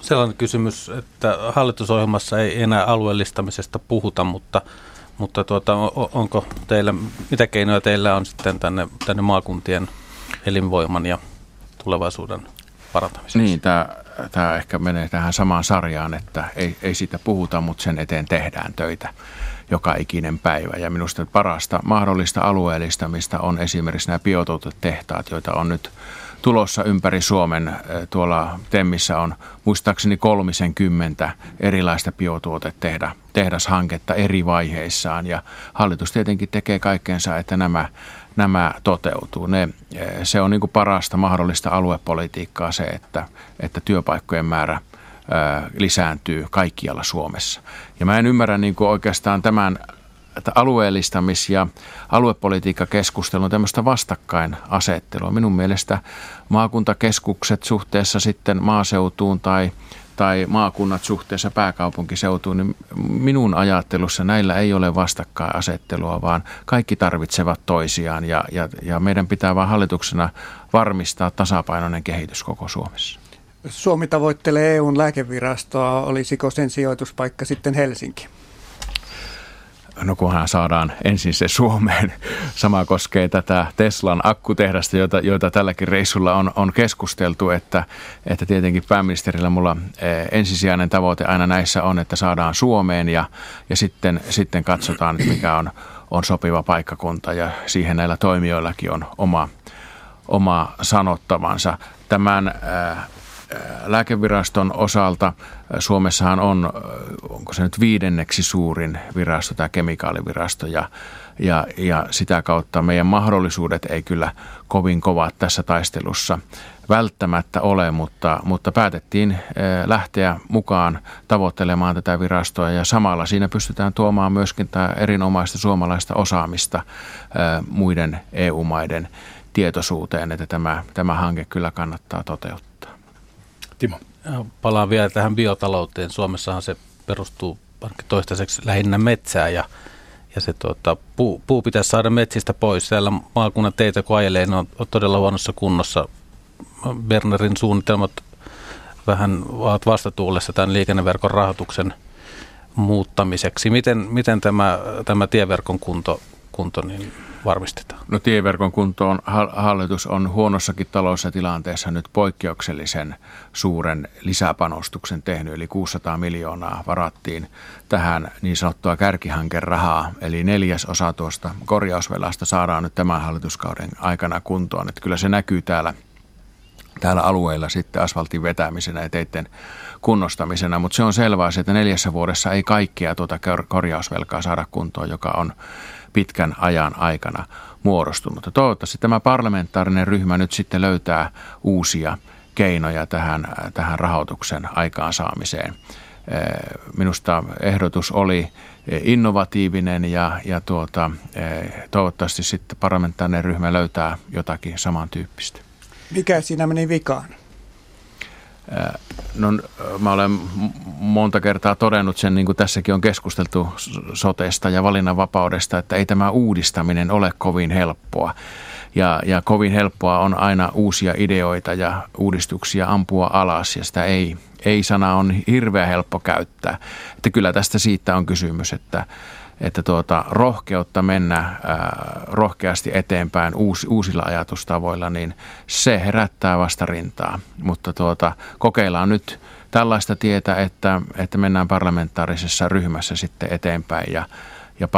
Sellainen kysymys, että hallitusohjelmassa ei enää alueellistamisesta puhuta, mutta, mutta tuota, onko teillä, mitä keinoja teillä on sitten tänne, tänne maakuntien elinvoiman ja tulevaisuuden parantamiseksi? Niin, tämä, tämä ehkä menee tähän samaan sarjaan, että ei, ei siitä puhuta, mutta sen eteen tehdään töitä joka ikinen päivä. Ja minusta parasta mahdollista alueellistamista on esimerkiksi nämä biotuotetehtaat, joita on nyt tulossa ympäri Suomen. Tuolla Temmissä on muistaakseni kolmisen kymmentä erilaista biotuotetehdä, tehdashanketta eri vaiheissaan ja hallitus tietenkin tekee kaikkeensa, että nämä, nämä toteutuu. Ne, se on niin kuin parasta mahdollista aluepolitiikkaa se, että, että työpaikkojen määrä lisääntyy kaikkialla Suomessa. Ja mä en ymmärrä niin kuin oikeastaan tämän että alueellistamis- ja aluepolitiikkakeskustelun tämmöistä vastakkainasettelua. Minun mielestä maakuntakeskukset suhteessa sitten maaseutuun tai, tai maakunnat suhteessa pääkaupunkiseutuun, niin minun ajattelussa näillä ei ole vastakkainasettelua, vaan kaikki tarvitsevat toisiaan ja, ja, ja meidän pitää vain hallituksena varmistaa tasapainoinen kehitys koko Suomessa. Suomi tavoittelee EUn lääkevirastoa. Olisiko sen sijoituspaikka sitten Helsinki? No kunhan saadaan ensin se Suomeen. Sama koskee tätä Teslan akkutehdasta, joita, joita tälläkin reissulla on, on keskusteltu, että, että tietenkin pääministerillä mulla eh, ensisijainen tavoite aina näissä on, että saadaan Suomeen ja, ja sitten, sitten katsotaan, että mikä on, on sopiva paikkakunta ja siihen näillä toimijoillakin on oma, oma sanottavansa. Tämän äh, lääkeviraston osalta Suomessahan on, onko se nyt viidenneksi suurin virasto, tämä kemikaalivirasto, ja, ja, ja sitä kautta meidän mahdollisuudet ei kyllä kovin kovat tässä taistelussa välttämättä ole, mutta, mutta päätettiin lähteä mukaan tavoittelemaan tätä virastoa ja samalla siinä pystytään tuomaan myöskin tämä erinomaista suomalaista osaamista muiden EU-maiden tietoisuuteen, että tämä, tämä hanke kyllä kannattaa toteuttaa. Timo. Palaan vielä tähän biotalouteen. Suomessahan se perustuu toistaiseksi lähinnä metsää ja, ja se tuota, puu, puu pitäisi saada metsistä pois. Siellä maakunnan teitä kun ajelee, ne on, on todella huonossa kunnossa. Bernerin suunnitelmat vähän ovat vastatuulessa tämän liikenneverkon rahoituksen muuttamiseksi. Miten, miten tämä, tämä tieverkon kunto, kunto niin varmistetaan? No tieverkon kuntoon hallitus on huonossakin taloudellisessa tilanteessa nyt poikkeuksellisen suuren lisäpanostuksen tehnyt, eli 600 miljoonaa varattiin tähän niin sanottua kärkihankerahaa, eli neljäs osa tuosta korjausvelasta saadaan nyt tämän hallituskauden aikana kuntoon, että kyllä se näkyy täällä täällä alueilla sitten asfaltin vetämisenä ja teiden kunnostamisena, mutta se on selvää, että neljässä vuodessa ei kaikkea tuota korjausvelkaa saada kuntoon, joka on pitkän ajan aikana muodostunut. Ja toivottavasti tämä parlamentaarinen ryhmä nyt sitten löytää uusia keinoja tähän, tähän rahoituksen aikaansaamiseen. Eh, minusta ehdotus oli innovatiivinen ja, ja tuota, eh, toivottavasti sitten parlamentaarinen ryhmä löytää jotakin samantyyppistä. Mikä siinä meni vikaan? No, mä olen monta kertaa todennut sen, niin kuin tässäkin on keskusteltu sotesta ja valinnanvapaudesta, että ei tämä uudistaminen ole kovin helppoa. Ja, ja kovin helppoa on aina uusia ideoita ja uudistuksia ampua alas ja sitä ei, ei-sana on hirveän helppo käyttää. Että kyllä tästä siitä on kysymys, että, että tuota, rohkeutta mennä ää, rohkeasti eteenpäin uus, uusilla ajatustavoilla, niin se herättää vastarintaa. Mutta tuota, kokeillaan nyt tällaista tietä, että, että mennään parlamentaarisessa ryhmässä sitten eteenpäin ja ja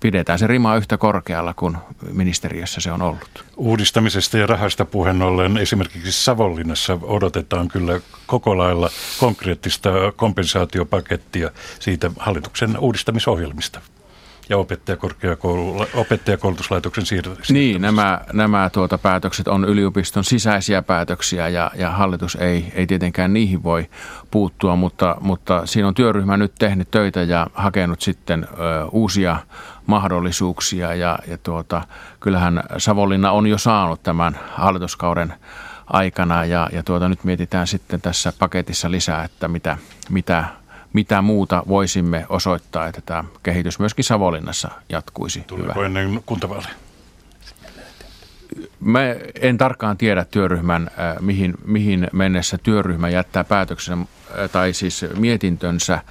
pidetään se rima yhtä korkealla kuin ministeriössä se on ollut. Uudistamisesta ja rahasta puheen ollen esimerkiksi Savonlinnassa odotetaan kyllä koko lailla konkreettista kompensaatiopakettia siitä hallituksen uudistamisohjelmista ja opettajakoulutuslaitoksen siirtämistä. Niin, nämä, nämä tuota, päätökset on yliopiston sisäisiä päätöksiä ja, ja hallitus ei, ei tietenkään niihin voi puuttua, mutta, mutta siinä on työryhmä nyt tehnyt töitä ja hakenut sitten ö, uusia mahdollisuuksia ja, ja tuota, kyllähän Savonlinna on jo saanut tämän hallituskauden aikana ja, ja tuota, nyt mietitään sitten tässä paketissa lisää, että mitä, mitä mitä muuta voisimme osoittaa, että tämä kehitys myöskin Savonlinnassa jatkuisi. Tuleeko hyvä. ennen kuntavaaleja? Mä en tarkkaan tiedä työryhmän, äh, mihin, mihin mennessä työryhmä jättää päätöksen äh, tai siis mietintönsä äh,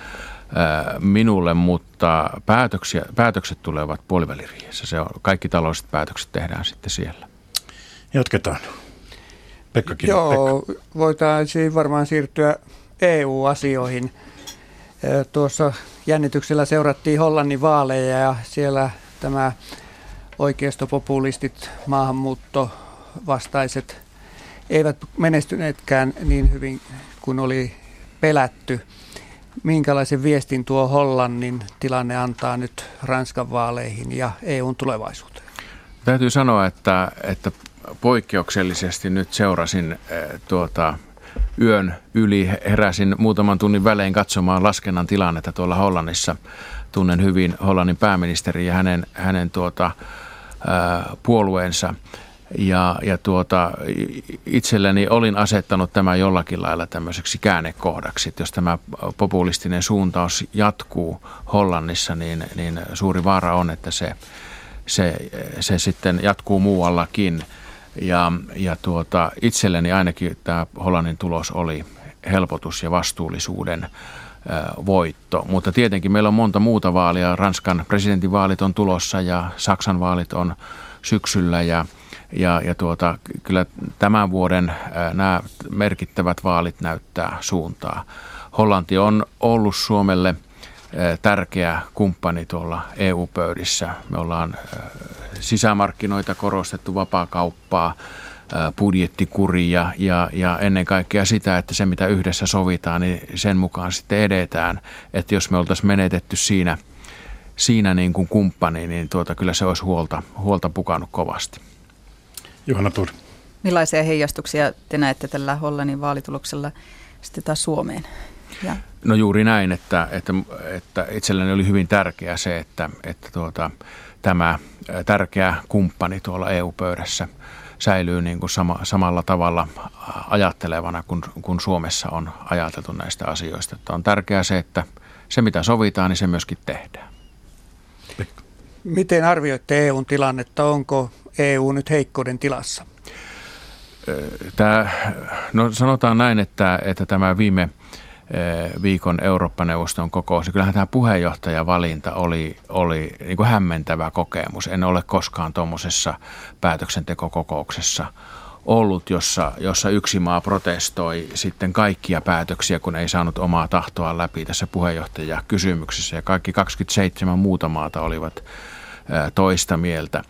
minulle, mutta päätöksiä, päätökset tulevat puoliväliriihessä. Se on, kaikki taloudelliset päätökset tehdään sitten siellä. Jatketaan. Pekka Joo, Pekka. voitaisiin varmaan siirtyä EU-asioihin – Tuossa jännityksellä seurattiin Hollannin vaaleja ja siellä tämä oikeistopopulistit, maahanmuuttovastaiset eivät menestyneetkään niin hyvin kuin oli pelätty. Minkälaisen viestin tuo Hollannin tilanne antaa nyt Ranskan vaaleihin ja EUn tulevaisuuteen? Täytyy sanoa, että, että poikkeuksellisesti nyt seurasin tuota, yön yli heräsin muutaman tunnin välein katsomaan laskennan tilannetta tuolla Hollannissa. Tunnen hyvin Hollannin pääministeri ja hänen, hänen tuota, puolueensa. Ja, ja tuota, itselleni olin asettanut tämä jollakin lailla tämmöiseksi käännekohdaksi, että jos tämä populistinen suuntaus jatkuu Hollannissa, niin, niin suuri vaara on, että se, se, se sitten jatkuu muuallakin – ja, ja tuota, itselleni ainakin tämä Hollannin tulos oli helpotus ja vastuullisuuden voitto. Mutta tietenkin meillä on monta muuta vaalia. Ranskan presidentinvaalit on tulossa ja Saksan vaalit on syksyllä ja, ja, ja tuota, kyllä tämän vuoden nämä merkittävät vaalit näyttää suuntaa. Hollanti on ollut Suomelle tärkeä kumppani tuolla EU-pöydissä. Me ollaan sisämarkkinoita korostettu, vapaakauppaa, budjettikuria ja, ja ennen kaikkea sitä, että se mitä yhdessä sovitaan, niin sen mukaan sitten edetään. Että jos me oltaisiin menetetty siinä, siinä niin kuin kumppani, niin tuota, kyllä se olisi huolta, huolta pukannut kovasti. Johanna Tur. Millaisia heijastuksia te näette tällä Hollannin vaalituloksella sitten taas Suomeen? Ja. No juuri näin, että, että, että itselleni oli hyvin tärkeää se, että, että tuota, tämä tärkeä kumppani tuolla EU-pöydässä säilyy niin kuin sama, samalla tavalla ajattelevana kuin, kuin Suomessa on ajateltu näistä asioista. Että on tärkeää se, että se mitä sovitaan, niin se myöskin tehdään. Miten arvioitte EUn tilannetta? Onko EU nyt heikkouden tilassa? Tämä, no sanotaan näin, että, että tämä viime – viikon Eurooppa-neuvoston kokous. Kyllähän tämä puheenjohtajavalinta oli, oli niin kuin hämmentävä kokemus. En ole koskaan tuommoisessa päätöksentekokokouksessa ollut, jossa, jossa yksi maa protestoi sitten kaikkia päätöksiä, kun ei saanut omaa tahtoa läpi tässä puheenjohtajakysymyksessä. Ja kaikki 27 muuta maata olivat eh, toista mieltä.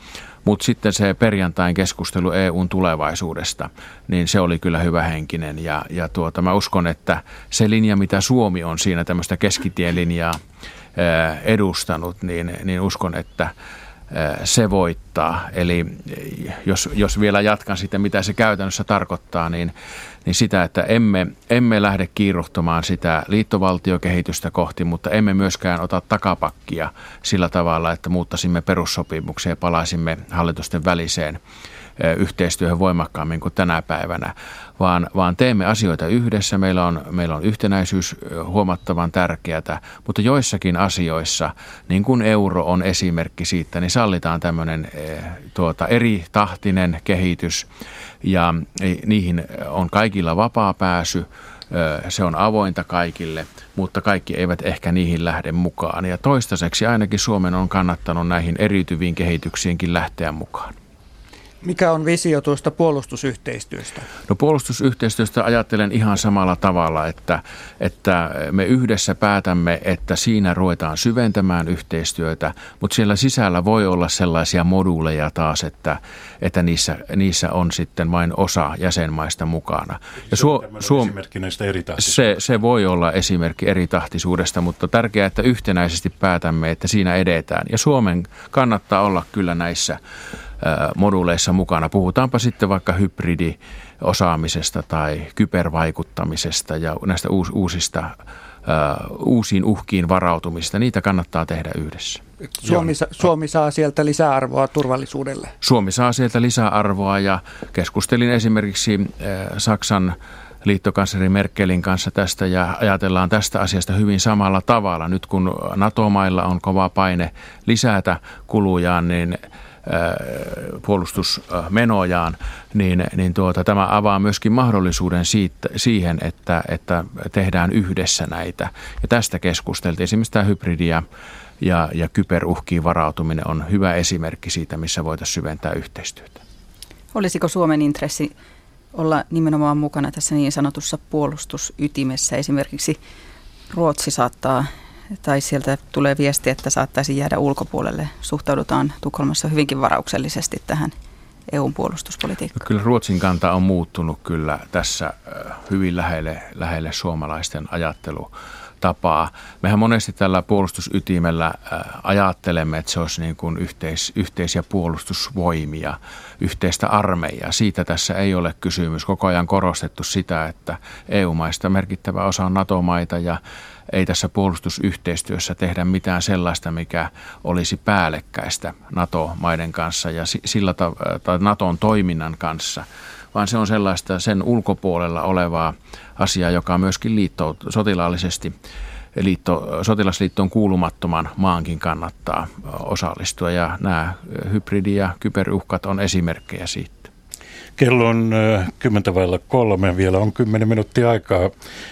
Mutta sitten se perjantain keskustelu EUn tulevaisuudesta, niin se oli kyllä hyvä henkinen. Ja, ja tuota, mä uskon, että se linja, mitä Suomi on siinä tämmöistä keskitielinjaa edustanut, niin, niin uskon, että se voittaa. Eli jos, jos vielä jatkan sitten, mitä se käytännössä tarkoittaa, niin, niin sitä, että emme, emme lähde kiiruhtamaan sitä liittovaltiokehitystä kohti, mutta emme myöskään ota takapakkia sillä tavalla, että muuttaisimme perussopimuksia ja palaisimme hallitusten väliseen yhteistyöhön voimakkaammin kuin tänä päivänä, vaan, vaan teemme asioita yhdessä. Meillä on, meillä on yhtenäisyys huomattavan tärkeää, mutta joissakin asioissa, niin kuin euro on esimerkki siitä, niin sallitaan tämmöinen tuota, eri tahtinen kehitys ja niihin on kaikilla vapaa pääsy se on avointa kaikille, mutta kaikki eivät ehkä niihin lähde mukaan. Ja toistaiseksi ainakin Suomen on kannattanut näihin eriytyviin kehityksiinkin lähteä mukaan. Mikä on visio tuosta puolustusyhteistyöstä? No puolustusyhteistyöstä ajattelen ihan samalla tavalla, että, että me yhdessä päätämme, että siinä ruvetaan syventämään yhteistyötä, mutta siellä sisällä voi olla sellaisia moduuleja taas, että, että niissä, niissä on sitten vain osa jäsenmaista mukana. Ja Suom, Suom, esimerkki näistä se, se voi olla esimerkki eritahtisuudesta, mutta tärkeää, että yhtenäisesti päätämme, että siinä edetään. Ja Suomen kannattaa olla kyllä näissä moduuleissa mukana. Puhutaanpa sitten vaikka hybridiosaamisesta tai kybervaikuttamisesta ja näistä uusista uusiin uhkiin varautumista. Niitä kannattaa tehdä yhdessä. Suomi, Suomi saa sieltä lisäarvoa turvallisuudelle. Suomi saa sieltä lisäarvoa ja keskustelin esimerkiksi Saksan liittokansleri Merkelin kanssa tästä ja ajatellaan tästä asiasta hyvin samalla tavalla. Nyt kun NATO-mailla on kova paine lisätä kulujaan, niin puolustusmenojaan, niin, niin tuota, tämä avaa myöskin mahdollisuuden siitä, siihen, että, että tehdään yhdessä näitä. Ja tästä keskusteltiin. Esimerkiksi tämä hybridia ja, ja kyberuhkiin varautuminen on hyvä esimerkki siitä, missä voitaisiin syventää yhteistyötä. Olisiko Suomen intressi olla nimenomaan mukana tässä niin sanotussa puolustusytimessä? Esimerkiksi Ruotsi saattaa tai sieltä tulee viesti, että saattaisi jäädä ulkopuolelle. Suhtaudutaan Tukholmassa hyvinkin varauksellisesti tähän EUn puolustuspolitiikkaan. No kyllä Ruotsin kanta on muuttunut kyllä tässä hyvin lähelle, lähelle suomalaisten ajattelu tapaa. Mehän monesti tällä puolustusytimellä ajattelemme, että se olisi niin kuin yhteis, yhteisiä puolustusvoimia, yhteistä armeijaa. Siitä tässä ei ole kysymys. Koko ajan korostettu sitä, että EU-maista merkittävä osa on NATO-maita ja ei tässä puolustusyhteistyössä tehdä mitään sellaista, mikä olisi päällekkäistä NATO-maiden kanssa ja sillä tai Naton toiminnan kanssa, vaan se on sellaista sen ulkopuolella olevaa asiaa, joka myöskin liitto sotilaallisesti liitto, sotilasliittoon kuulumattoman maankin kannattaa osallistua ja nämä hybridi- ja kyberuhkat on esimerkkejä siitä. Kello on kymmentä vailla kolme. Vielä on kymmenen minuuttia aikaa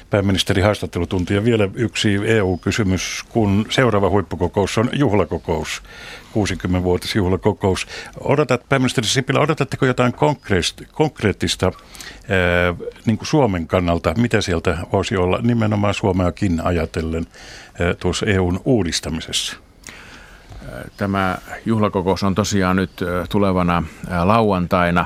pääministeri haastattelutunti. Ja vielä yksi EU-kysymys, kun seuraava huippukokous on juhlakokous, 60-vuotisjuhlakokous. Odotat, pääministeri Sipilä, odotatteko jotain konkreettista niin kuin Suomen kannalta? Mitä sieltä voisi olla nimenomaan Suomeakin ajatellen tuossa EUn uudistamisessa? Tämä juhlakokous on tosiaan nyt tulevana lauantaina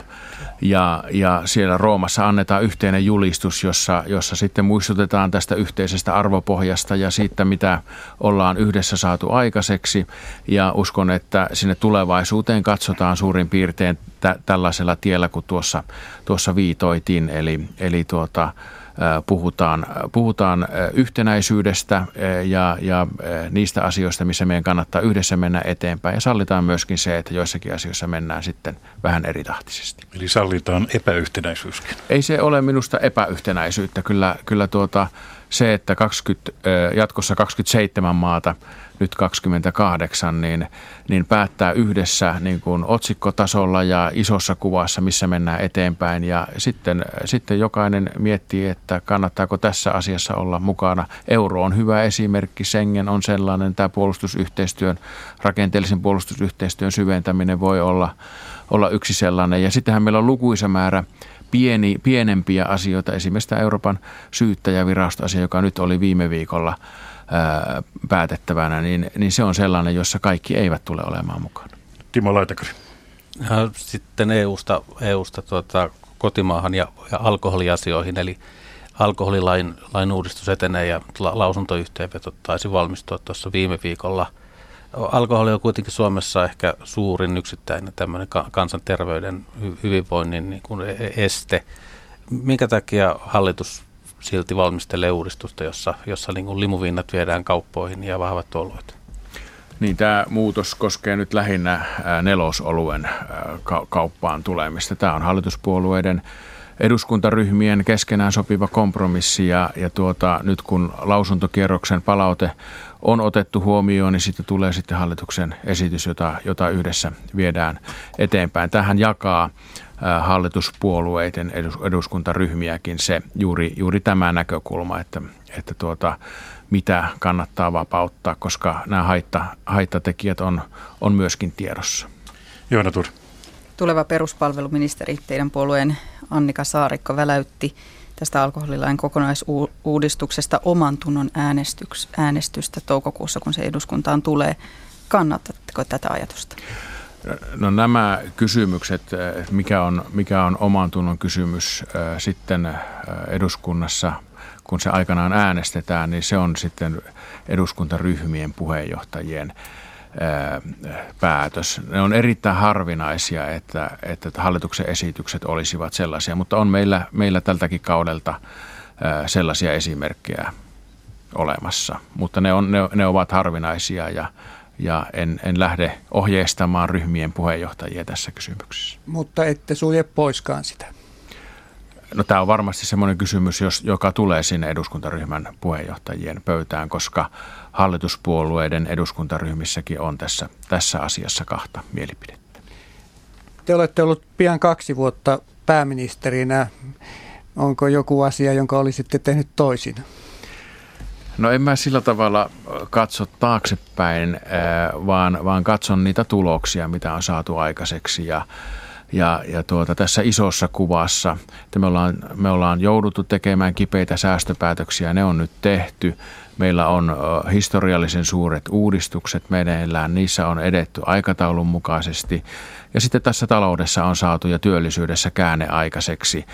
ja, ja siellä Roomassa annetaan yhteinen julistus, jossa, jossa sitten muistutetaan tästä yhteisestä arvopohjasta ja siitä, mitä ollaan yhdessä saatu aikaiseksi. Ja uskon, että sinne tulevaisuuteen katsotaan suurin piirtein tä- tällaisella tiellä kuin tuossa, tuossa viitoitin, eli, eli tuota, puhutaan, puhutaan yhtenäisyydestä ja, ja niistä asioista, missä meidän kannattaa yhdessä mennä eteenpäin. Ja sallitaan myöskin se, että joissakin asioissa mennään sitten vähän eritahtisesti. Eli sallitaan epäyhtenäisyyskin? Ei se ole minusta epäyhtenäisyyttä. Kyllä, kyllä tuota, se, että 20, jatkossa 27 maata – nyt 28, niin, niin päättää yhdessä niin kuin otsikkotasolla ja isossa kuvassa, missä mennään eteenpäin. Ja sitten, sitten jokainen miettii, että kannattaako tässä asiassa olla mukana. Euro on hyvä esimerkki, Schengen on sellainen, tämä puolustusyhteistyön, rakenteellisen puolustusyhteistyön syventäminen voi olla, olla yksi sellainen. Ja sittenhän meillä on lukuisa määrä pieni, pienempiä asioita, esimerkiksi tämä Euroopan syyttäjävirasto asia, joka nyt oli viime viikolla – ää, päätettävänä, niin, niin se on sellainen, jossa kaikki eivät tule olemaan mukana. Timo Laitakari. Sitten EUsta, EUsta tuota, kotimaahan ja, ja alkoholiasioihin, eli alkoholilain lain uudistus etenee ja la, lausuntoyhteenveto taisi valmistua tuossa viime viikolla. Alkoholi on kuitenkin Suomessa ehkä suurin yksittäinen tämmöinen kansanterveyden hyvinvoinnin niin kuin e-, este. Minkä takia hallitus silti valmistelee uudistusta, jossa, jossa niin kuin limuviinat viedään kauppoihin ja vahvat oluet. Niin, tämä muutos koskee nyt lähinnä nelosoluen kauppaan tulemista. Tämä on hallituspuolueiden eduskuntaryhmien keskenään sopiva kompromissi ja, ja tuota, nyt kun lausuntokierroksen palaute on otettu huomioon, niin sitten tulee sitten hallituksen esitys, jota, jota yhdessä viedään eteenpäin. Tähän jakaa hallituspuolueiden eduskuntaryhmiäkin se juuri, juuri tämä näkökulma, että, että tuota, mitä kannattaa vapauttaa, koska nämä haitta, haittatekijät on, on myöskin tiedossa. Joona Tur. Tuleva peruspalveluministeri, teidän puolueen Annika Saarikko väläytti tästä alkoholilain kokonaisuudistuksesta oman tunnon äänestystä toukokuussa, kun se eduskuntaan tulee. Kannatatteko tätä ajatusta? No nämä kysymykset, mikä on, mikä on oman tunnon kysymys sitten eduskunnassa, kun se aikanaan äänestetään, niin se on sitten eduskuntaryhmien puheenjohtajien päätös. Ne on erittäin harvinaisia, että, että hallituksen esitykset olisivat sellaisia, mutta on meillä, meillä tältäkin kaudelta sellaisia esimerkkejä olemassa. Mutta ne, on, ne, ne ovat harvinaisia ja, ja en, en lähde ohjeistamaan ryhmien puheenjohtajia tässä kysymyksessä. Mutta ette sulje poiskaan sitä. No tämä on varmasti semmoinen kysymys, jos, joka tulee sinne eduskuntaryhmän puheenjohtajien pöytään, koska hallituspuolueiden eduskuntaryhmissäkin on tässä, tässä asiassa kahta mielipidettä. Te olette ollut pian kaksi vuotta pääministerinä. Onko joku asia, jonka olisitte tehnyt toisin? No en mä sillä tavalla katso taaksepäin, vaan, vaan katson niitä tuloksia, mitä on saatu aikaiseksi ja ja, ja tuota, tässä isossa kuvassa, että me ollaan, me ollaan jouduttu tekemään kipeitä säästöpäätöksiä, ne on nyt tehty. Meillä on historiallisen suuret uudistukset meneillään, niissä on edetty aikataulun mukaisesti. Ja sitten tässä taloudessa on saatu ja työllisyydessä käänne aikaiseksi.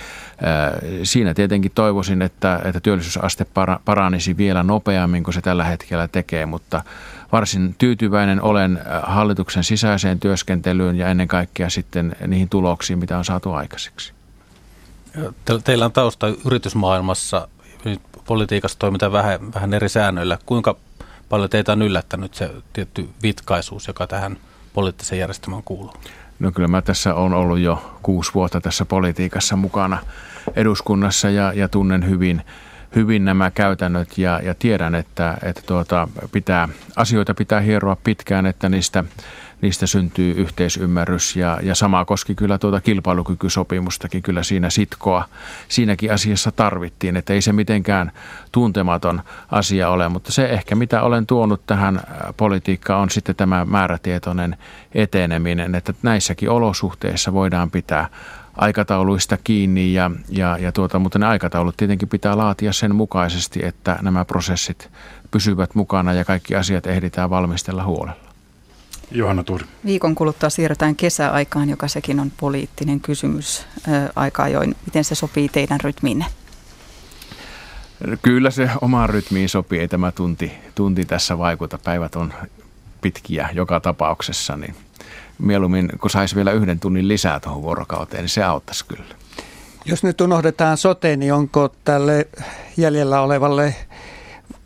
Siinä tietenkin toivoisin, että, että työllisyysaste paranisi vielä nopeammin kuin se tällä hetkellä tekee, mutta varsin tyytyväinen olen hallituksen sisäiseen työskentelyyn ja ennen kaikkea sitten niihin tuloksiin, mitä on saatu aikaiseksi. Teillä on tausta yritysmaailmassa politiikassa toimitaan vähän, vähän eri säännöillä. Kuinka paljon teitä on yllättänyt se tietty vitkaisuus, joka tähän poliittiseen järjestelmään kuuluu? No kyllä mä tässä on ollut jo kuusi vuotta tässä politiikassa mukana eduskunnassa ja, ja tunnen hyvin, hyvin nämä käytännöt ja, ja tiedän, että, että tuota, pitää, asioita pitää hieroa pitkään, että niistä niistä syntyy yhteisymmärrys ja, ja sama koski kyllä tuota kilpailukykysopimustakin, kyllä siinä sitkoa siinäkin asiassa tarvittiin, että ei se mitenkään tuntematon asia ole, mutta se ehkä mitä olen tuonut tähän politiikkaan on sitten tämä määrätietoinen eteneminen, että näissäkin olosuhteissa voidaan pitää aikatauluista kiinni, ja, ja, ja tuota, mutta ne aikataulut tietenkin pitää laatia sen mukaisesti, että nämä prosessit pysyvät mukana ja kaikki asiat ehditään valmistella huolella. Johanna Tuuri. Viikon kuluttua siirrytään kesäaikaan, joka sekin on poliittinen kysymys aika ajoin. Miten se sopii teidän rytmiinne? Kyllä se omaan rytmiin sopii, ei tämä tunti, tunti tässä vaikuta. Päivät on pitkiä joka tapauksessa, niin mieluummin kun saisi vielä yhden tunnin lisää tuohon vuorokauteen, niin se auttaisi kyllä. Jos nyt unohdetaan sote, niin onko tälle jäljellä olevalle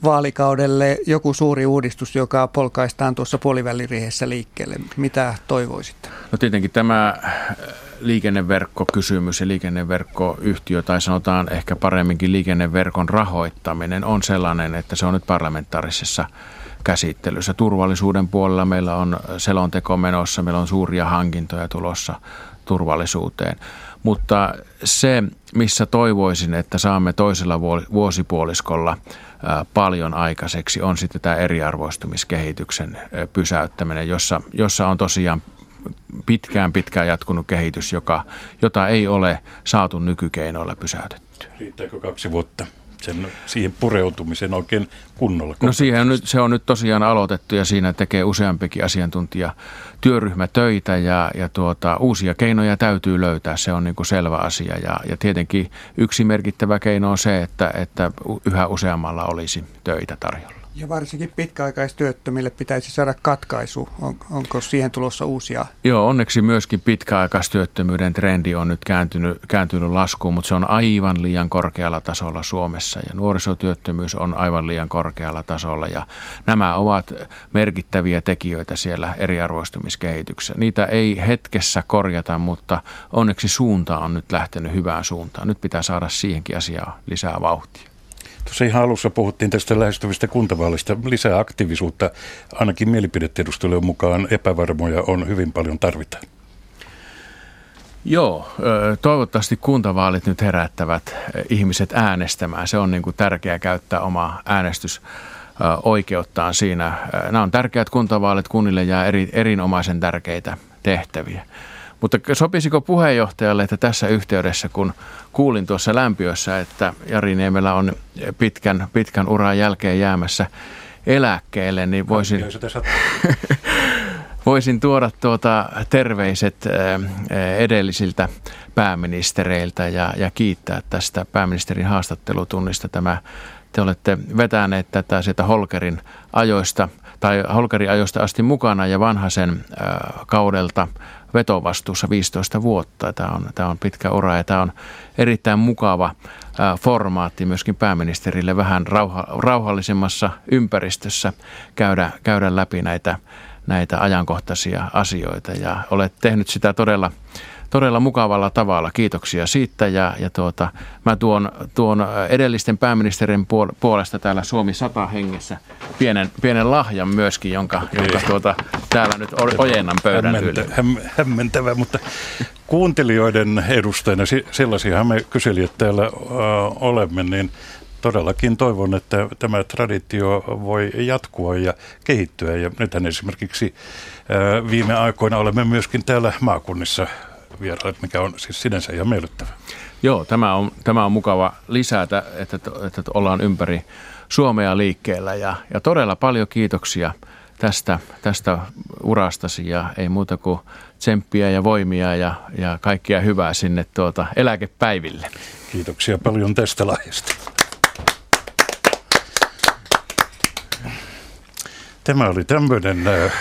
vaalikaudelle joku suuri uudistus, joka polkaistaan tuossa puoliväliriihessä liikkeelle? Mitä toivoisitte? No tietenkin tämä äh, liikenneverkkokysymys ja liikenneverkkoyhtiö tai sanotaan ehkä paremminkin liikenneverkon rahoittaminen on sellainen, että se on nyt parlamentaarisessa käsittelyssä. Turvallisuuden puolella meillä on selonteko menossa, meillä on suuria hankintoja tulossa turvallisuuteen. Mutta se, missä toivoisin, että saamme toisella vuosipuoliskolla paljon aikaiseksi, on sitten tämä eriarvoistumiskehityksen pysäyttäminen, jossa, jossa on tosiaan pitkään pitkään jatkunut kehitys, joka, jota ei ole saatu nykykeinoilla pysäytettyä. Riittääkö kaksi vuotta? Sen, siihen pureutumisen oikein kunnolla? No siihen on nyt, se on nyt tosiaan aloitettu ja siinä tekee useampikin asiantuntija työryhmä töitä ja, ja tuota, uusia keinoja täytyy löytää, se on niin kuin selvä asia. Ja, ja tietenkin yksi merkittävä keino on se, että, että yhä useammalla olisi töitä tarjolla. Ja varsinkin pitkäaikaistyöttömille pitäisi saada katkaisu. On, onko siihen tulossa uusia? Joo, onneksi myöskin pitkäaikaistyöttömyyden trendi on nyt kääntynyt, kääntynyt laskuun, mutta se on aivan liian korkealla tasolla Suomessa ja nuorisotyöttömyys on aivan liian korkealla tasolla ja nämä ovat merkittäviä tekijöitä siellä eriarvoistumiskehityksessä. Niitä ei hetkessä korjata, mutta onneksi suunta on nyt lähtenyt hyvään suuntaan. Nyt pitää saada siihenkin asiaan lisää vauhtia. Tuossa ihan alussa puhuttiin tästä lähestyvistä kuntavaalista. Lisää aktiivisuutta, ainakin mielipidetiedustelujen mukaan epävarmoja on hyvin paljon tarvitaan. Joo, toivottavasti kuntavaalit nyt herättävät ihmiset äänestämään. Se on niin kuin tärkeää käyttää omaa äänestysoikeuttaan siinä. Nämä on tärkeät kuntavaalit, kunnille jää eri, erinomaisen tärkeitä tehtäviä. Mutta sopisiko puheenjohtajalle, että tässä yhteydessä, kun kuulin tuossa lämpiössä, että Jari Niemelä on pitkän, pitkän uran jälkeen jäämässä eläkkeelle, niin voisin, <laughs> voisin tuoda tuota terveiset edellisiltä pääministereiltä ja, ja kiittää tästä pääministerin haastattelutunnista. Tämä, te olette vetäneet tätä sieltä Holkerin ajoista tai Holkerin ajoista asti mukana ja vanhaisen kaudelta vetovastuussa 15 vuotta. Tämä on, tämä on pitkä ura ja tämä on erittäin mukava formaatti myöskin pääministerille vähän rauha, rauhallisemmassa ympäristössä käydä, käydä läpi näitä, näitä ajankohtaisia asioita. Ja olet tehnyt sitä todella todella mukavalla tavalla. Kiitoksia siitä ja, ja tuota, mä tuon, tuon edellisten pääministerin puolesta täällä Suomi 100 hengessä pienen, pienen lahjan myöskin, jonka, jonka tuota, täällä nyt ojennan pöydän Hämmentä, yli. Häm, hämmentävä, mutta kuuntelijoiden edustajana, sellaisiahan me kyselijät täällä uh, olemme, niin todellakin toivon, että tämä traditio voi jatkua ja kehittyä. Ja nythän esimerkiksi viime aikoina olemme myöskin täällä maakunnissa vieraille, mikä on siis sinänsä ihan miellyttävä. Joo, tämä on, tämä on mukava lisätä, että, että, että ollaan ympäri Suomea liikkeellä ja, ja todella paljon kiitoksia tästä, tästä urastasi ja ei muuta kuin tsemppiä ja voimia ja, ja kaikkia hyvää sinne tuota eläkepäiville. Kiitoksia paljon tästä lahjasta. Tämä oli tämmöinen äh,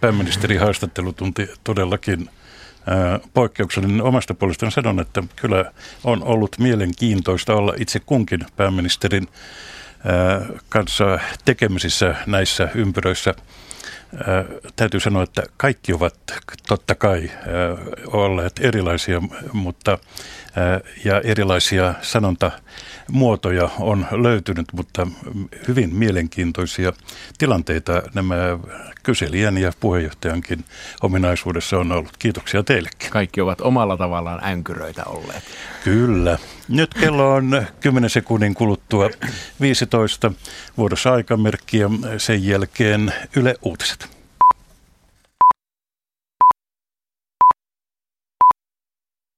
pääministerin haastattelutunti todellakin poikkeuksellinen omasta puolestani sanon, että kyllä on ollut mielenkiintoista olla itse kunkin pääministerin kanssa tekemisissä näissä ympyröissä. Täytyy sanoa, että kaikki ovat totta kai olleet erilaisia, mutta ja erilaisia sanontamuotoja on löytynyt, mutta hyvin mielenkiintoisia tilanteita nämä kyselijän ja puheenjohtajankin ominaisuudessa on ollut. Kiitoksia teillekin. Kaikki ovat omalla tavallaan änkyröitä olleet. Kyllä. Nyt kello on 10 sekunnin kuluttua 15 vuodossa aikamerkkiä. Sen jälkeen Yle Uutiset.